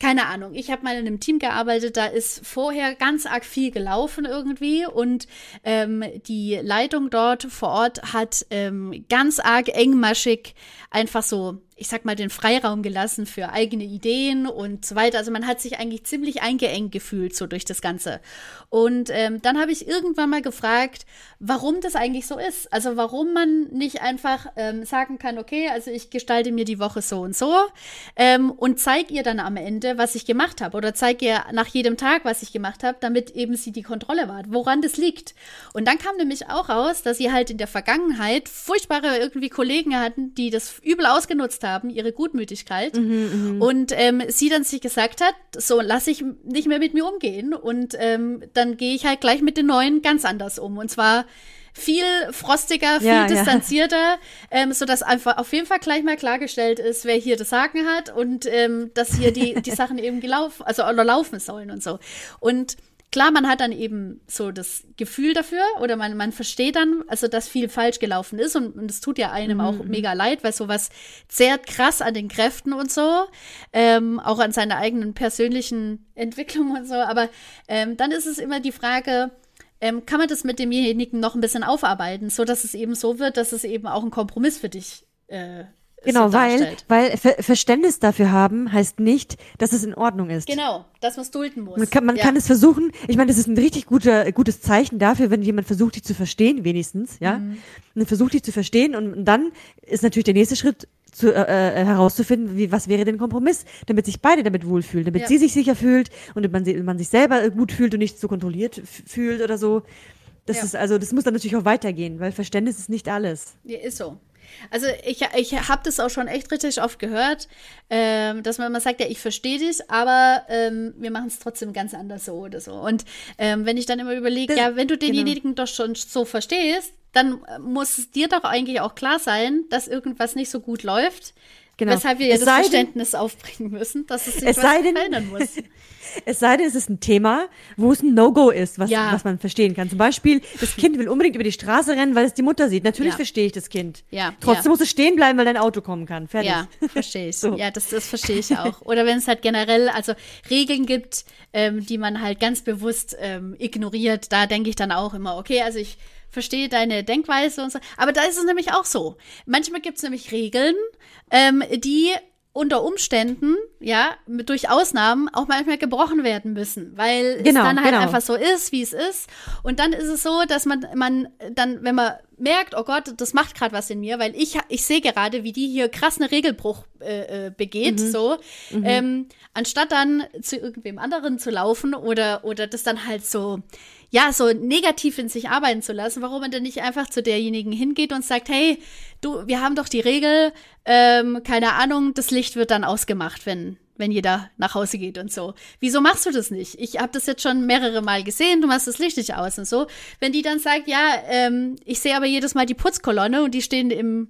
keine Ahnung, ich habe mal in einem Team gearbeitet, da ist vorher ganz arg viel gelaufen irgendwie und ähm, die Leitung dort vor Ort hat ähm, ganz arg engmaschig einfach so ich sag mal, den Freiraum gelassen für eigene Ideen und so weiter. Also man hat sich eigentlich ziemlich eingeengt gefühlt so durch das Ganze. Und ähm, dann habe ich irgendwann mal gefragt, warum das eigentlich so ist. Also warum man nicht einfach ähm, sagen kann, okay, also ich gestalte mir die Woche so und so ähm, und zeige ihr dann am Ende, was ich gemacht habe oder zeige ihr nach jedem Tag, was ich gemacht habe, damit eben sie die Kontrolle wahrt, woran das liegt. Und dann kam nämlich auch raus, dass sie halt in der Vergangenheit furchtbare irgendwie Kollegen hatten, die das übel ausgenutzt haben, ihre Gutmütigkeit. Mhm, mh. Und ähm, sie dann sich gesagt hat, so lasse ich nicht mehr mit mir umgehen und ähm, dann gehe ich halt gleich mit den Neuen ganz anders um. Und zwar viel frostiger, viel ja, distanzierter, ja. ähm, so dass einfach auf jeden Fall gleich mal klargestellt ist, wer hier das Sagen hat und ähm, dass hier die, die Sachen [laughs] eben gelaufen, also oder laufen sollen und so. Und klar, man hat dann eben so das Gefühl dafür oder man, man versteht dann, also dass viel falsch gelaufen ist und, und es tut ja einem mhm. auch mega leid, weil sowas zehrt krass an den Kräften und so, ähm, auch an seiner eigenen persönlichen Entwicklung und so. Aber ähm, dann ist es immer die Frage, ähm, kann man das mit demjenigen noch ein bisschen aufarbeiten, so dass es eben so wird, dass es eben auch ein Kompromiss für dich äh, Genau, so weil, weil Ver Verständnis dafür haben heißt nicht, dass es in Ordnung ist. Genau, dass man es dulden muss. Man, kann, man ja. kann es versuchen, ich meine, das ist ein richtig guter, gutes Zeichen dafür, wenn jemand versucht, dich zu verstehen, wenigstens, ja. Mhm. Und versucht, dich zu verstehen und dann ist natürlich der nächste Schritt, zu, äh, äh, herauszufinden, wie, was wäre denn Kompromiss, damit sich beide damit wohlfühlen, damit ja. sie sich sicher fühlt und man, man sich selber gut fühlt und nicht so kontrolliert fühlt oder so. Das ja. ist also, das muss dann natürlich auch weitergehen, weil Verständnis ist nicht alles. Ja, ist so. Also ich, ich habe das auch schon echt richtig oft gehört, ähm, dass man immer sagt, ja, ich verstehe dich, aber ähm, wir machen es trotzdem ganz anders so oder so. Und ähm, wenn ich dann immer überlege, ja, wenn du genau. denjenigen genau. doch schon so verstehst, dann muss es dir doch eigentlich auch klar sein, dass irgendwas nicht so gut läuft. Genau. Weshalb wir ja das Verständnis aufbringen müssen, dass es sich es was verändern muss. [laughs] Es sei denn, es ist ein Thema, wo es ein No-Go ist, was, ja. was man verstehen kann. Zum Beispiel, das Kind will unbedingt über die Straße rennen, weil es die Mutter sieht. Natürlich ja. verstehe ich das Kind. Ja. Trotzdem ja. muss es stehen bleiben, weil dein Auto kommen kann. Fertig. Ja, verstehe ich. [laughs] so. Ja, das, das verstehe ich auch. Oder wenn es halt generell, also Regeln gibt, ähm, die man halt ganz bewusst ähm, ignoriert, da denke ich dann auch immer, okay, also ich verstehe deine Denkweise und so. Aber da ist es nämlich auch so. Manchmal gibt es nämlich Regeln, ähm, die unter Umständen, ja, mit, durch Ausnahmen auch manchmal gebrochen werden müssen, weil genau, es dann halt genau. einfach so ist, wie es ist. Und dann ist es so, dass man, man dann, wenn man merkt, oh Gott, das macht gerade was in mir, weil ich, ich sehe gerade, wie die hier krass einen Regelbruch äh, äh, begeht, mhm. so, mhm. Ähm, anstatt dann zu irgendwem anderen zu laufen oder, oder das dann halt so, ja, so negativ in sich arbeiten zu lassen, warum man denn nicht einfach zu derjenigen hingeht und sagt, hey, du, wir haben doch die Regel, ähm, keine Ahnung, das Licht wird dann ausgemacht, wenn wenn jeder nach Hause geht und so. Wieso machst du das nicht? Ich habe das jetzt schon mehrere Mal gesehen, du machst das Licht nicht aus und so. Wenn die dann sagt, ja, ähm, ich sehe aber jedes Mal die Putzkolonne und die stehen im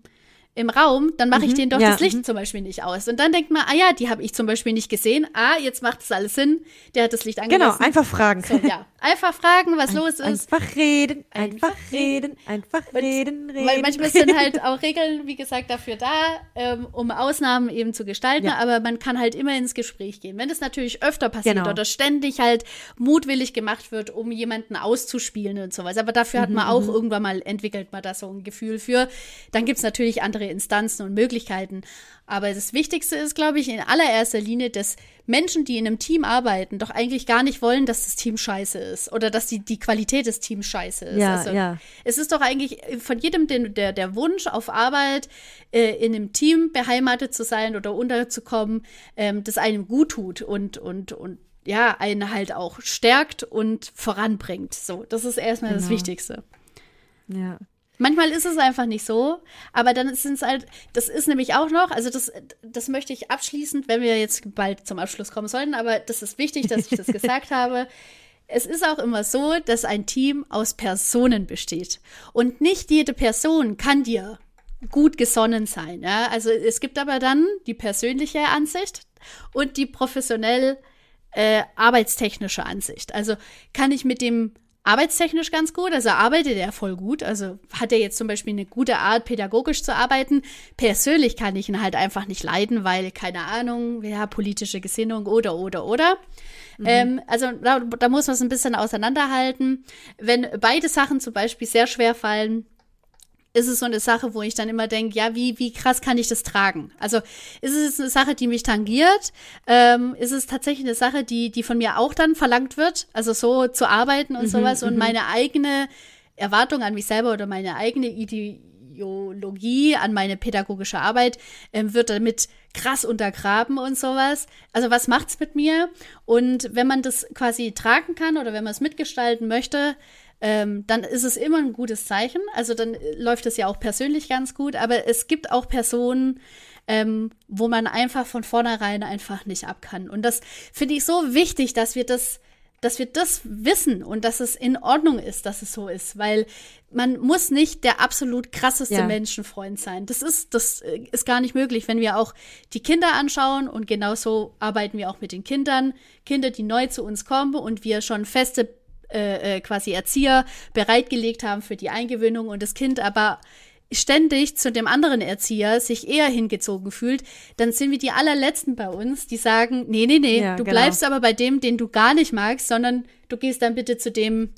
im Raum, dann mache ich mhm, denen doch ja, das Licht mhm. zum Beispiel nicht aus. Und dann denkt man, ah ja, die habe ich zum Beispiel nicht gesehen. Ah, jetzt macht das alles Sinn. Der hat das Licht angelassen. Genau, einfach fragen. So, ja, [laughs] einfach fragen, was Ein, los ist. Einfach reden, einfach reden, einfach reden, reden. Weil manchmal sind halt auch Regeln, wie gesagt, dafür da, ähm, um Ausnahmen eben zu gestalten. Ja. Aber man kann halt immer ins Gespräch gehen. Wenn das natürlich öfter passiert genau. oder ständig halt mutwillig gemacht wird, um jemanden auszuspielen und sowas. Aber dafür hat man mhm, auch mhm. irgendwann mal entwickelt, man da so ein Gefühl für. Dann gibt's natürlich andere andere Instanzen und Möglichkeiten. Aber das Wichtigste ist, glaube ich, in allererster Linie, dass Menschen, die in einem Team arbeiten, doch eigentlich gar nicht wollen, dass das Team scheiße ist oder dass die, die Qualität des Teams scheiße ist. Ja, also, ja. Es ist doch eigentlich von jedem den, der, der Wunsch auf Arbeit, äh, in einem Team beheimatet zu sein oder unterzukommen, ähm, das einem gut tut und, und, und ja, einen halt auch stärkt und voranbringt. So, das ist erstmal genau. das Wichtigste. Ja. Manchmal ist es einfach nicht so, aber dann sind es halt, das ist nämlich auch noch, also das, das möchte ich abschließend, wenn wir jetzt bald zum Abschluss kommen sollten, aber das ist wichtig, dass ich das [laughs] gesagt habe. Es ist auch immer so, dass ein Team aus Personen besteht. Und nicht jede Person kann dir gut gesonnen sein. Ja? Also es gibt aber dann die persönliche Ansicht und die professionell äh, arbeitstechnische Ansicht. Also kann ich mit dem arbeitstechnisch ganz gut, also arbeitet er voll gut, also hat er jetzt zum Beispiel eine gute Art, pädagogisch zu arbeiten. Persönlich kann ich ihn halt einfach nicht leiden, weil, keine Ahnung, ja, politische Gesinnung oder, oder, oder. Mhm. Ähm, also da, da muss man es ein bisschen auseinanderhalten. Wenn beide Sachen zum Beispiel sehr schwer fallen, ist es so eine Sache, wo ich dann immer denke, ja, wie, wie krass kann ich das tragen? Also ist es eine Sache, die mich tangiert? Ähm, ist es tatsächlich eine Sache, die, die von mir auch dann verlangt wird? Also so zu arbeiten und mhm, sowas und mhm. meine eigene Erwartung an mich selber oder meine eigene Ideologie an meine pädagogische Arbeit ähm, wird damit krass untergraben und sowas. Also was macht's mit mir? Und wenn man das quasi tragen kann oder wenn man es mitgestalten möchte, ähm, dann ist es immer ein gutes Zeichen. Also dann äh, läuft es ja auch persönlich ganz gut. Aber es gibt auch Personen, ähm, wo man einfach von vornherein einfach nicht ab kann. Und das finde ich so wichtig, dass wir das dass wir das wissen und dass es in Ordnung ist, dass es so ist, weil man muss nicht der absolut krasseste ja. Menschenfreund sein. Das ist, das äh, ist gar nicht möglich, wenn wir auch die Kinder anschauen und genauso arbeiten wir auch mit den Kindern. Kinder, die neu zu uns kommen und wir schon feste äh, äh quasi Erzieher bereitgelegt haben für die Eingewöhnung und das Kind aber ständig zu dem anderen Erzieher sich eher hingezogen fühlt, dann sind wir die allerletzten bei uns, die sagen, nee, nee, nee, ja, du genau. bleibst aber bei dem, den du gar nicht magst, sondern du gehst dann bitte zu dem,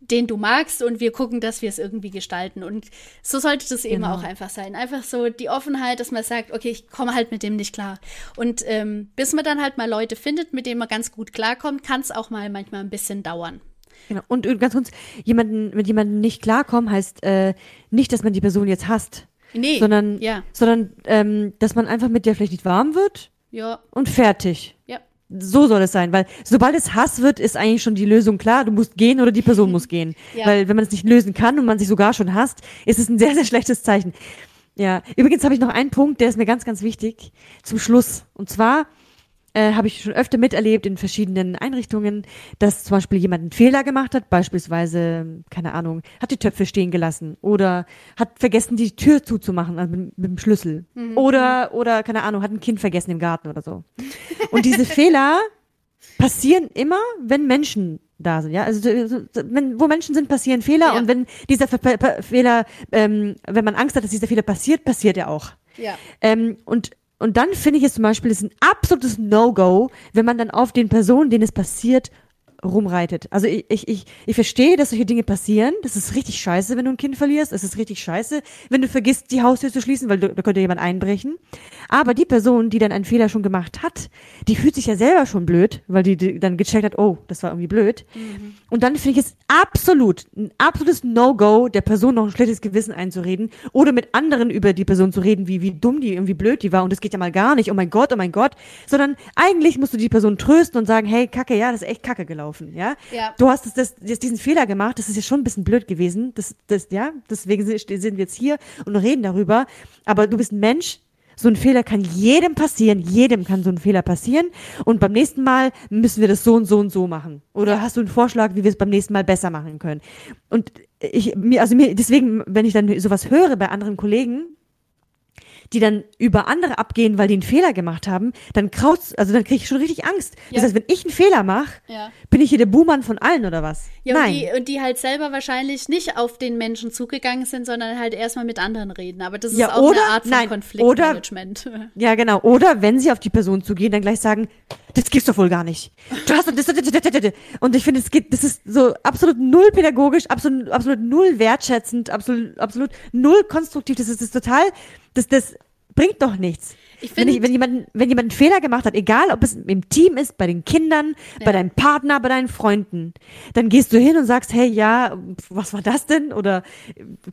den du magst und wir gucken, dass wir es irgendwie gestalten. Und so sollte das eben genau. auch einfach sein. Einfach so die Offenheit, dass man sagt, okay, ich komme halt mit dem nicht klar. Und ähm, bis man dann halt mal Leute findet, mit denen man ganz gut klarkommt, kann es auch mal manchmal ein bisschen dauern. Genau. Und, ganz kurz, jemanden, mit jemandem nicht klarkommen heißt äh, nicht, dass man die Person jetzt hasst. Nee. Sondern, ja. sondern ähm, dass man einfach mit der vielleicht nicht warm wird. Ja. Und fertig. Ja. So soll es sein, weil sobald es Hass wird, ist eigentlich schon die Lösung klar. Du musst gehen oder die Person muss [laughs] gehen. Ja. Weil wenn man es nicht lösen kann und man sich sogar schon hasst, ist es ein sehr, sehr schlechtes Zeichen. Ja. Übrigens habe ich noch einen Punkt, der ist mir ganz, ganz wichtig zum Schluss. Und zwar, äh, habe ich schon öfter miterlebt in verschiedenen Einrichtungen, dass zum Beispiel jemand einen Fehler gemacht hat, beispielsweise, keine Ahnung, hat die Töpfe stehen gelassen oder hat vergessen, die Tür zuzumachen also mit, mit dem Schlüssel. Mhm. Oder, oder, keine Ahnung, hat ein Kind vergessen im Garten oder so. Und diese [laughs] Fehler passieren immer, wenn Menschen da sind, ja. Also wenn, wo Menschen sind, passieren Fehler ja. und wenn dieser Fehler, ähm, wenn man Angst hat, dass dieser Fehler passiert, passiert er auch. Ja. Ähm, und und dann finde ich es zum Beispiel, ist ein absolutes No-Go, wenn man dann auf den Personen, denen es passiert, rumreitet. Also ich, ich, ich, ich verstehe, dass solche Dinge passieren. Das ist richtig scheiße, wenn du ein Kind verlierst. Es ist richtig scheiße, wenn du vergisst, die Haustür zu schließen, weil du, da könnte jemand einbrechen. Aber die Person, die dann einen Fehler schon gemacht hat, die fühlt sich ja selber schon blöd, weil die, die dann gecheckt hat, oh, das war irgendwie blöd. Mhm. Und dann finde ich es absolut, ein absolutes No-Go, der Person noch ein schlechtes Gewissen einzureden oder mit anderen über die Person zu reden, wie, wie dumm die, irgendwie blöd die war und das geht ja mal gar nicht, oh mein Gott, oh mein Gott, sondern eigentlich musst du die Person trösten und sagen, hey, Kacke, ja, das ist echt Kacke gelaufen laufen, ja? ja. Du hast das, das, das, diesen Fehler gemacht, das ist ja schon ein bisschen blöd gewesen, das, das, ja? Deswegen sind wir jetzt hier und reden darüber. Aber du bist ein Mensch, so ein Fehler kann jedem passieren, jedem kann so ein Fehler passieren. Und beim nächsten Mal müssen wir das so und so und so machen. Oder hast du einen Vorschlag, wie wir es beim nächsten Mal besser machen können? Und ich, mir, also mir, deswegen, wenn ich dann sowas höre bei anderen Kollegen, die dann über andere abgehen, weil die einen Fehler gemacht haben, dann kraut's, also dann kriege ich schon richtig Angst. Ja. Das heißt, wenn ich einen Fehler mache, ja. bin ich hier der Buhmann von allen oder was? Ja, Nein. Und die, und die halt selber wahrscheinlich nicht auf den Menschen zugegangen sind, sondern halt erstmal mit anderen reden. Aber das ist ja, auch oder, eine Art von nein, Konfliktmanagement. Oder, [laughs] ja, genau. Oder wenn sie auf die Person zugehen, dann gleich sagen, das gibt's doch wohl gar nicht. Du hast das, und ich finde, es geht, das ist so absolut null pädagogisch, absolut, absolut null wertschätzend, absolut, absolut null konstruktiv. Das ist, das ist total, das, das bringt doch nichts. Ich wenn, ich, wenn, jemand, wenn jemand einen Fehler gemacht hat, egal ob es im Team ist, bei den Kindern, ja. bei deinem Partner, bei deinen Freunden, dann gehst du hin und sagst, hey, ja, was war das denn? Oder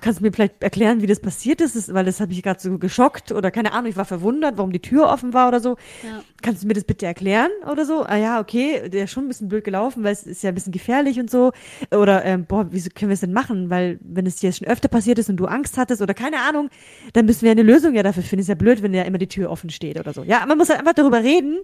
kannst du mir vielleicht erklären, wie das passiert ist, weil das hat mich gerade so geschockt oder keine Ahnung, ich war verwundert, warum die Tür offen war oder so. Ja. Kannst du mir das bitte erklären oder so? Ah ja, okay, der ist schon ein bisschen blöd gelaufen, weil es ist ja ein bisschen gefährlich und so. Oder, ähm, boah, wieso können wir es denn machen? Weil wenn es dir schon öfter passiert ist und du Angst hattest oder keine Ahnung, dann müssen wir eine Lösung ja dafür finden. Ist ja blöd, wenn ja immer die Tür offen offen steht oder so. Ja, man muss halt einfach darüber reden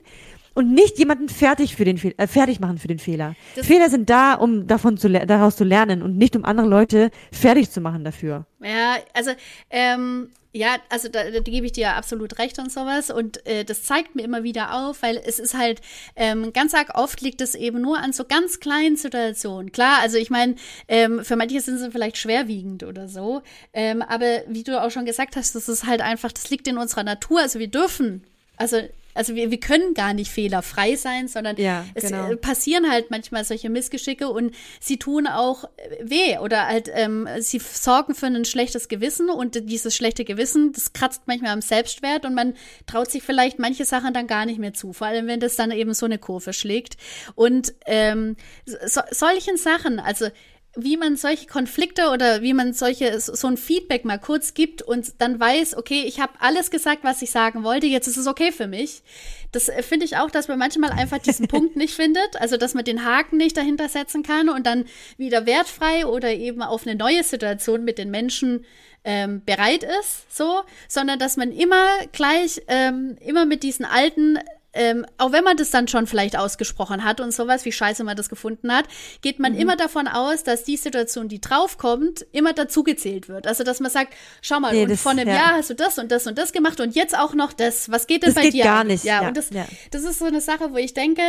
und nicht jemanden fertig für den Fehl äh, fertig machen für den Fehler. Das Fehler sind da, um davon zu daraus zu lernen und nicht um andere Leute fertig zu machen dafür. Ja, also ähm, ja, also da, da gebe ich dir absolut recht und sowas. Und äh, das zeigt mir immer wieder auf, weil es ist halt ähm, ganz arg oft liegt es eben nur an so ganz kleinen Situationen. Klar, also ich meine, ähm, für manche sind sie vielleicht schwerwiegend oder so. Ähm, aber wie du auch schon gesagt hast, das ist halt einfach, das liegt in unserer Natur. Also wir dürfen also also wir, wir können gar nicht fehlerfrei sein, sondern ja, es genau. Äh, passieren halt manchmal solche Missgeschicke und sie tun auch äh, weh oder halt ähm, sie sorgen für ein schlechtes Gewissen und dieses schlechte Gewissen, das kratzt manchmal am Selbstwert und man traut sich vielleicht manche Sachen dann gar nicht mehr zu, vor allem wenn das dann eben so eine Kurve schlägt. Und ähm, so, solchen Sachen, also wie man solche Konflikte oder wie man solche so ein Feedback mal kurz gibt und dann weiß, okay, ich habe alles gesagt, was ich sagen wollte, jetzt ist es okay für mich. Das äh, finde ich auch, dass man manchmal einfach diesen [laughs] Punkt nicht findet, also dass man den Haken nicht dahinter setzen kann und dann wieder wertfrei oder eben auf eine neue Situation mit den Menschen ähm, bereit ist, so, sondern dass man immer gleich ähm, immer mit diesen alten ähm, auch wenn man das dann schon vielleicht ausgesprochen hat und sowas, wie scheiße man das gefunden hat, geht man mhm. immer davon aus, dass die Situation, die draufkommt, immer dazugezählt wird. Also, dass man sagt, schau mal, nee, das, vor einem ja. Jahr hast du das und das und das gemacht und jetzt auch noch das. Was geht denn das bei geht dir? gar nicht. Ja, ja, und das, ja. das ist so eine Sache, wo ich denke,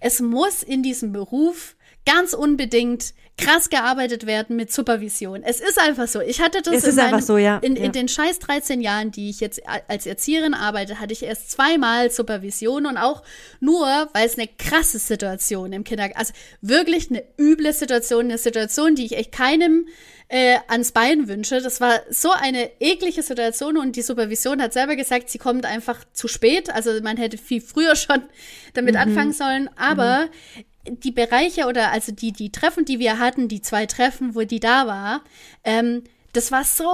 es muss in diesem Beruf ganz unbedingt krass gearbeitet werden mit Supervision. Es ist einfach so. Ich hatte das es in, meinem, so, ja. in, ja. in, den scheiß 13 Jahren, die ich jetzt als Erzieherin arbeite, hatte ich erst zweimal Supervision und auch nur, weil es eine krasse Situation im Kindergarten, also wirklich eine üble Situation, eine Situation, die ich echt keinem äh, ans Bein wünsche. Das war so eine eklige Situation und die Supervision hat selber gesagt, sie kommt einfach zu spät. Also man hätte viel früher [laughs] schon damit mhm. anfangen sollen. Aber mhm die Bereiche oder also die, die Treffen, die wir hatten, die zwei Treffen, wo die da war, ähm, das war so,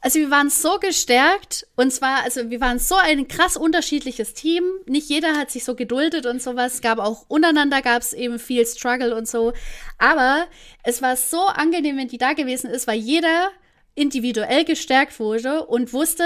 also wir waren so gestärkt und zwar, also wir waren so ein krass unterschiedliches Team. Nicht jeder hat sich so geduldet und sowas. Gab auch untereinander gab es eben viel Struggle und so. Aber es war so angenehm, wenn die da gewesen ist, weil jeder individuell gestärkt wurde und wusste,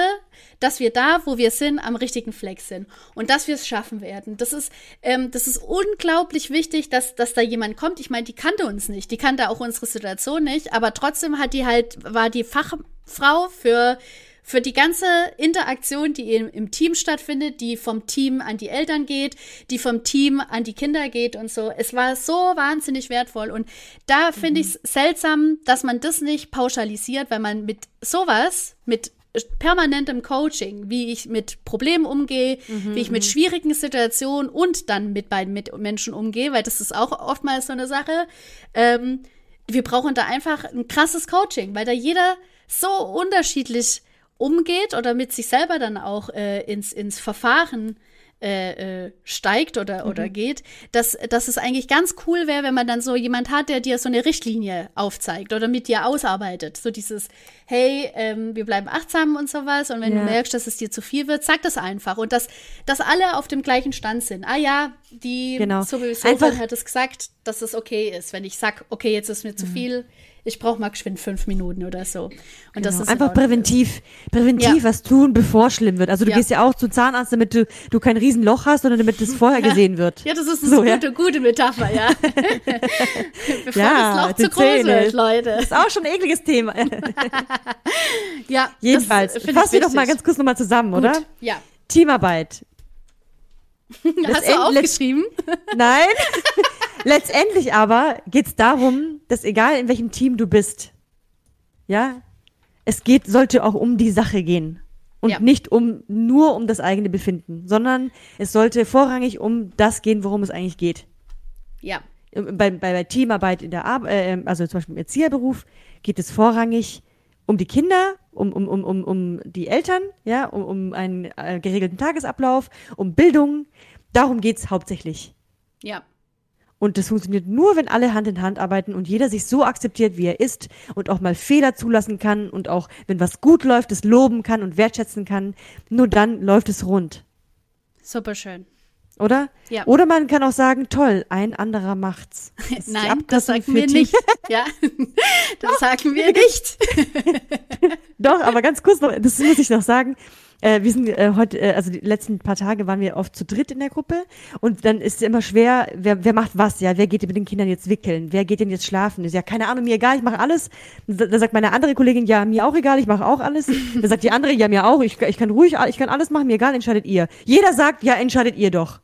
dass wir da, wo wir sind, am richtigen Fleck sind und dass wir es schaffen werden. Das ist, ähm, das ist unglaublich wichtig, dass, dass da jemand kommt. Ich meine, die kannte uns nicht, die kannte auch unsere Situation nicht, aber trotzdem hat die halt, war die Fachfrau für für die ganze Interaktion, die im, im, Team stattfindet, die vom Team an die Eltern geht, die vom Team an die Kinder geht und so. Es war so wahnsinnig wertvoll. Und da mhm. finde ich es seltsam, dass man das nicht pauschalisiert, weil man mit sowas, mit permanentem Coaching, wie ich mit Problemen umgehe, mhm, wie ich mit mhm. schwierigen Situationen und dann mit beiden Menschen umgehe, weil das ist auch oftmals so eine Sache. Ähm, wir brauchen da einfach ein krasses Coaching, weil da jeder so unterschiedlich umgeht oder mit sich selber dann auch äh, ins, ins Verfahren äh, äh, steigt oder, mhm. oder geht, dass, dass es eigentlich ganz cool wäre, wenn man dann so jemand hat, der dir so eine Richtlinie aufzeigt oder mit dir ausarbeitet. So dieses, hey, ähm, wir bleiben achtsam und sowas und wenn ja. du merkst, dass es dir zu viel wird, sag das einfach und dass, dass alle auf dem gleichen Stand sind. Ah ja, die genau. sowieso hat es gesagt, dass es okay ist, wenn ich sag, okay, jetzt ist mir zu mhm. viel ich brauche mal geschwind fünf Minuten oder so. Und genau. das ist einfach präventiv, präventiv ja. was tun, bevor es schlimm wird. Also du ja. gehst ja auch zum Zahnarzt, damit du, du kein Riesenloch hast, sondern damit es vorher [laughs] gesehen wird. Ja, das ist eine so, gute, gute Metapher, ja. [laughs] [laughs] bevor das Loch zu groß Zähne. wird, Leute. Das ist auch schon ein ekliges Thema. ja. Jedenfalls, fassen wir doch mal ganz kurz nochmal zusammen, Gut. oder? Ja. Teamarbeit. [laughs] Hast du aufgeschrieben? [laughs] Nein. [laughs] Letztendlich aber geht es darum, dass egal in welchem Team du bist, ja, es geht, sollte auch um die Sache gehen. Und ja. nicht um, nur um das eigene Befinden, sondern es sollte vorrangig um das gehen, worum es eigentlich geht. Ja. Bei, bei, bei Teamarbeit in der Arbeit, äh, also zum Beispiel im Erzieherberuf, geht es vorrangig um die Kinder, um, um, um, um, um die Eltern, ja, um, um einen äh, geregelten Tagesablauf, um Bildung. Darum geht's hauptsächlich. Ja. Und das funktioniert nur, wenn alle Hand in Hand arbeiten und jeder sich so akzeptiert, wie er ist und auch mal Fehler zulassen kann und auch, wenn was gut läuft, es loben kann und wertschätzen kann. Nur dann läuft es rund. Super schön. Oder? Ja. Oder man kann auch sagen, toll, ein anderer macht's. [laughs] Das Nein, das sagen wir nicht. Ja, [laughs] das sagen wir nicht. [laughs] Doch, aber ganz kurz noch, das muss ich noch sagen. Äh, wir sind äh, heute, äh, also die letzten paar Tage waren wir oft zu dritt in der Gruppe und dann ist es immer schwer, wer, wer macht was, ja, wer geht mit den Kindern jetzt wickeln, wer geht denn jetzt schlafen? Ist ja keine Ahnung, mir egal, ich mache alles. Da sagt meine andere Kollegin, ja, mir auch egal, ich mache auch alles. Da sagt die andere, ja, mir auch, ich, ich kann ruhig, ich kann alles machen, mir egal, entscheidet ihr. Jeder sagt, ja, entscheidet ihr doch.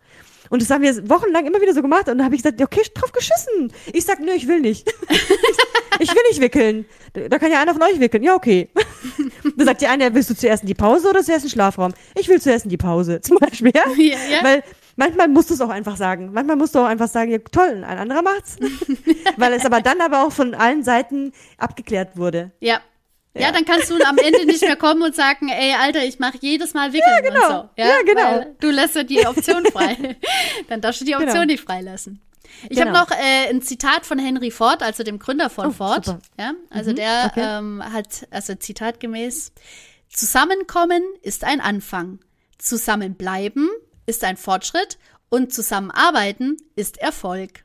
Und das haben wir wochenlang immer wieder so gemacht. Und dann habe ich gesagt, okay, drauf geschissen. Ich sag, nö, ich will nicht. [laughs] ich will nicht wickeln. Da kann ja einer von euch wickeln. Ja, okay. Dann sagt die eine, willst du zuerst in die Pause oder zuerst in den Schlafraum? Ich will zuerst in die Pause, [laughs] zum Beispiel. Ja? ja, ja. Weil manchmal musst du es auch einfach sagen. Manchmal musst du auch einfach sagen, ja, toll, ein anderer macht's. [laughs] Weil es aber dann aber auch von allen Seiten abgeklärt wurde. Ja. Ja. ja. dann kannst du am Ende nicht mehr kommen und sagen, ey, Alter, ich mache jedes Mal Wickeln ja, genau. und so. Ja, ja genau. Weil du lässt ja die Option frei. [laughs] dann darfst du die Option genau. nicht freilassen. Ich genau. habe noch äh, ein Zitat von Henry Ford, also dem Gründer von oh, Ford. Super. Ja, also mhm, der okay. ähm, hat, also zitatgemäß, Zusammenkommen ist ein Anfang, Zusammenbleiben ist ein Fortschritt und Zusammenarbeiten ist Erfolg.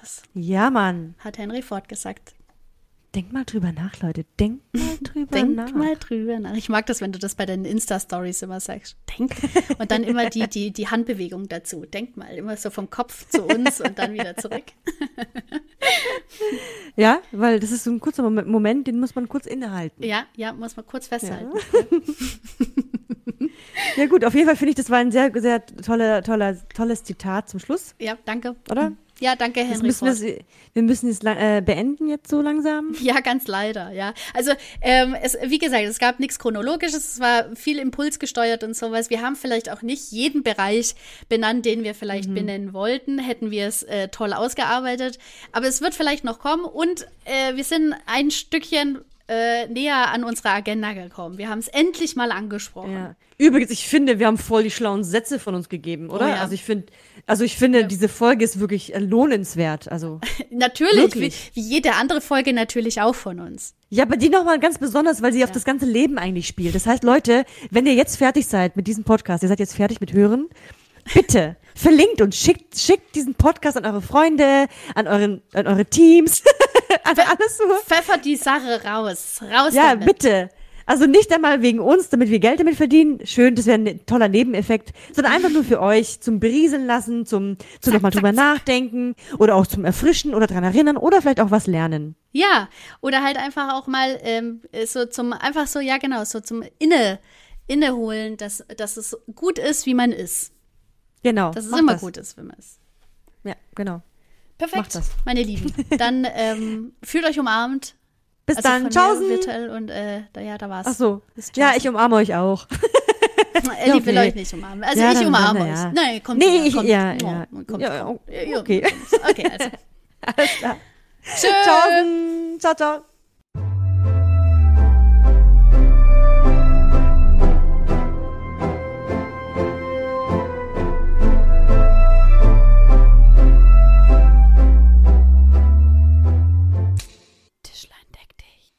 Das ja, Mann. Hat Henry Ford gesagt. Denkt mal drüber nach, Leute. Denkt mal [laughs] drüber Denk nach. mal drüber nach. Ich mag das, wenn du das bei deinen Insta-Stories immer sagst. Denk. [laughs] Und dann immer die, die, die Handbewegung dazu. Denk mal. Immer so vom Kopf zu uns und dann wieder zurück. [laughs] Ja, weil das ist so ein kurzer Moment, Moment, den muss man kurz innehalten. Ja, ja, muss man kurz festhalten. Ja gut, auf jeden Fall finde ich, das war ein sehr, sehr toller, toller, tolles Zitat zum Schluss, Ja, danke. oder? Ja, danke, Henry. müssen wir, wir müssen es äh, beenden jetzt so langsam. [laughs] Ja, ganz leider, ja. Also, ähm, es, wie gesagt, es gab nichts Chronologisches, es war viel impulsgesteuert und sowas. Wir haben vielleicht auch nicht jeden Bereich benannt, den wir vielleicht benennen wollten, hätten wir es äh, toll ausgearbeitet. Aber es wird vielleicht noch kommen und äh, wir sind ein Stückchen äh, näher an unsere Agenda gekommen. Wir haben es endlich mal angesprochen. Ja. Übrigens, ich finde, wir haben voll die schlauen Sätze von uns gegeben, oder? Oh ja. Also ich finde, also ich finde, diese Folge ist wirklich äh, lohnenswert. Also [laughs] Natürlich, wie, wie jede andere Folge natürlich auch von uns. ja, aber die nochmal ganz besonders, weil sie auf das ganze Leben eigentlich spielt. Das heißt, Leute, wenn ihr jetzt fertig seid mit diesem Podcast, ihr seid jetzt fertig mit Hören, bitte [laughs] verlinkt uns, schickt, schickt diesen Podcast an eure Freunde, an euren, an eure Teams, [laughs] [laughs] an alles so. Pfeffert die Sache raus. Raus Ja, damit. bitte. Also nicht einmal wegen uns, damit wir Geld damit verdienen. Schön, das wäre ein toller Nebeneffekt, sondern einfach nur für euch zum Berieseln lassen, zum, zum nochmal drüber nachdenken oder auch zum Erfrischen oder dran erinnern oder vielleicht auch was lernen. Ja, oder halt einfach auch mal ähm, so zum, einfach so, ja genau, so zum Inne, Inneholen, dass, dass es gut ist, wie man ist. Genau. Dass es immer das. gut ist, wie man ist. Ja, genau. Perfekt, Macht das. meine Lieben. Dann ähm, [laughs] fühlt euch umarmt. Bis Also dann. Tschaußen. virtuell und äh, da, ja, da war's. Ach so. Ja, ich umarme euch auch. [laughs] Ellie will okay. euch nicht umarmen. Also Ja, ich umarme euch. ja. Nein, kommt Nee, ich- kommt. ja, Oh, ja. kommt, Ja, kommt. okay. Ja, Okay. [laughs] Okay, also. Alles klar. Tschüss. Ciao, ciao.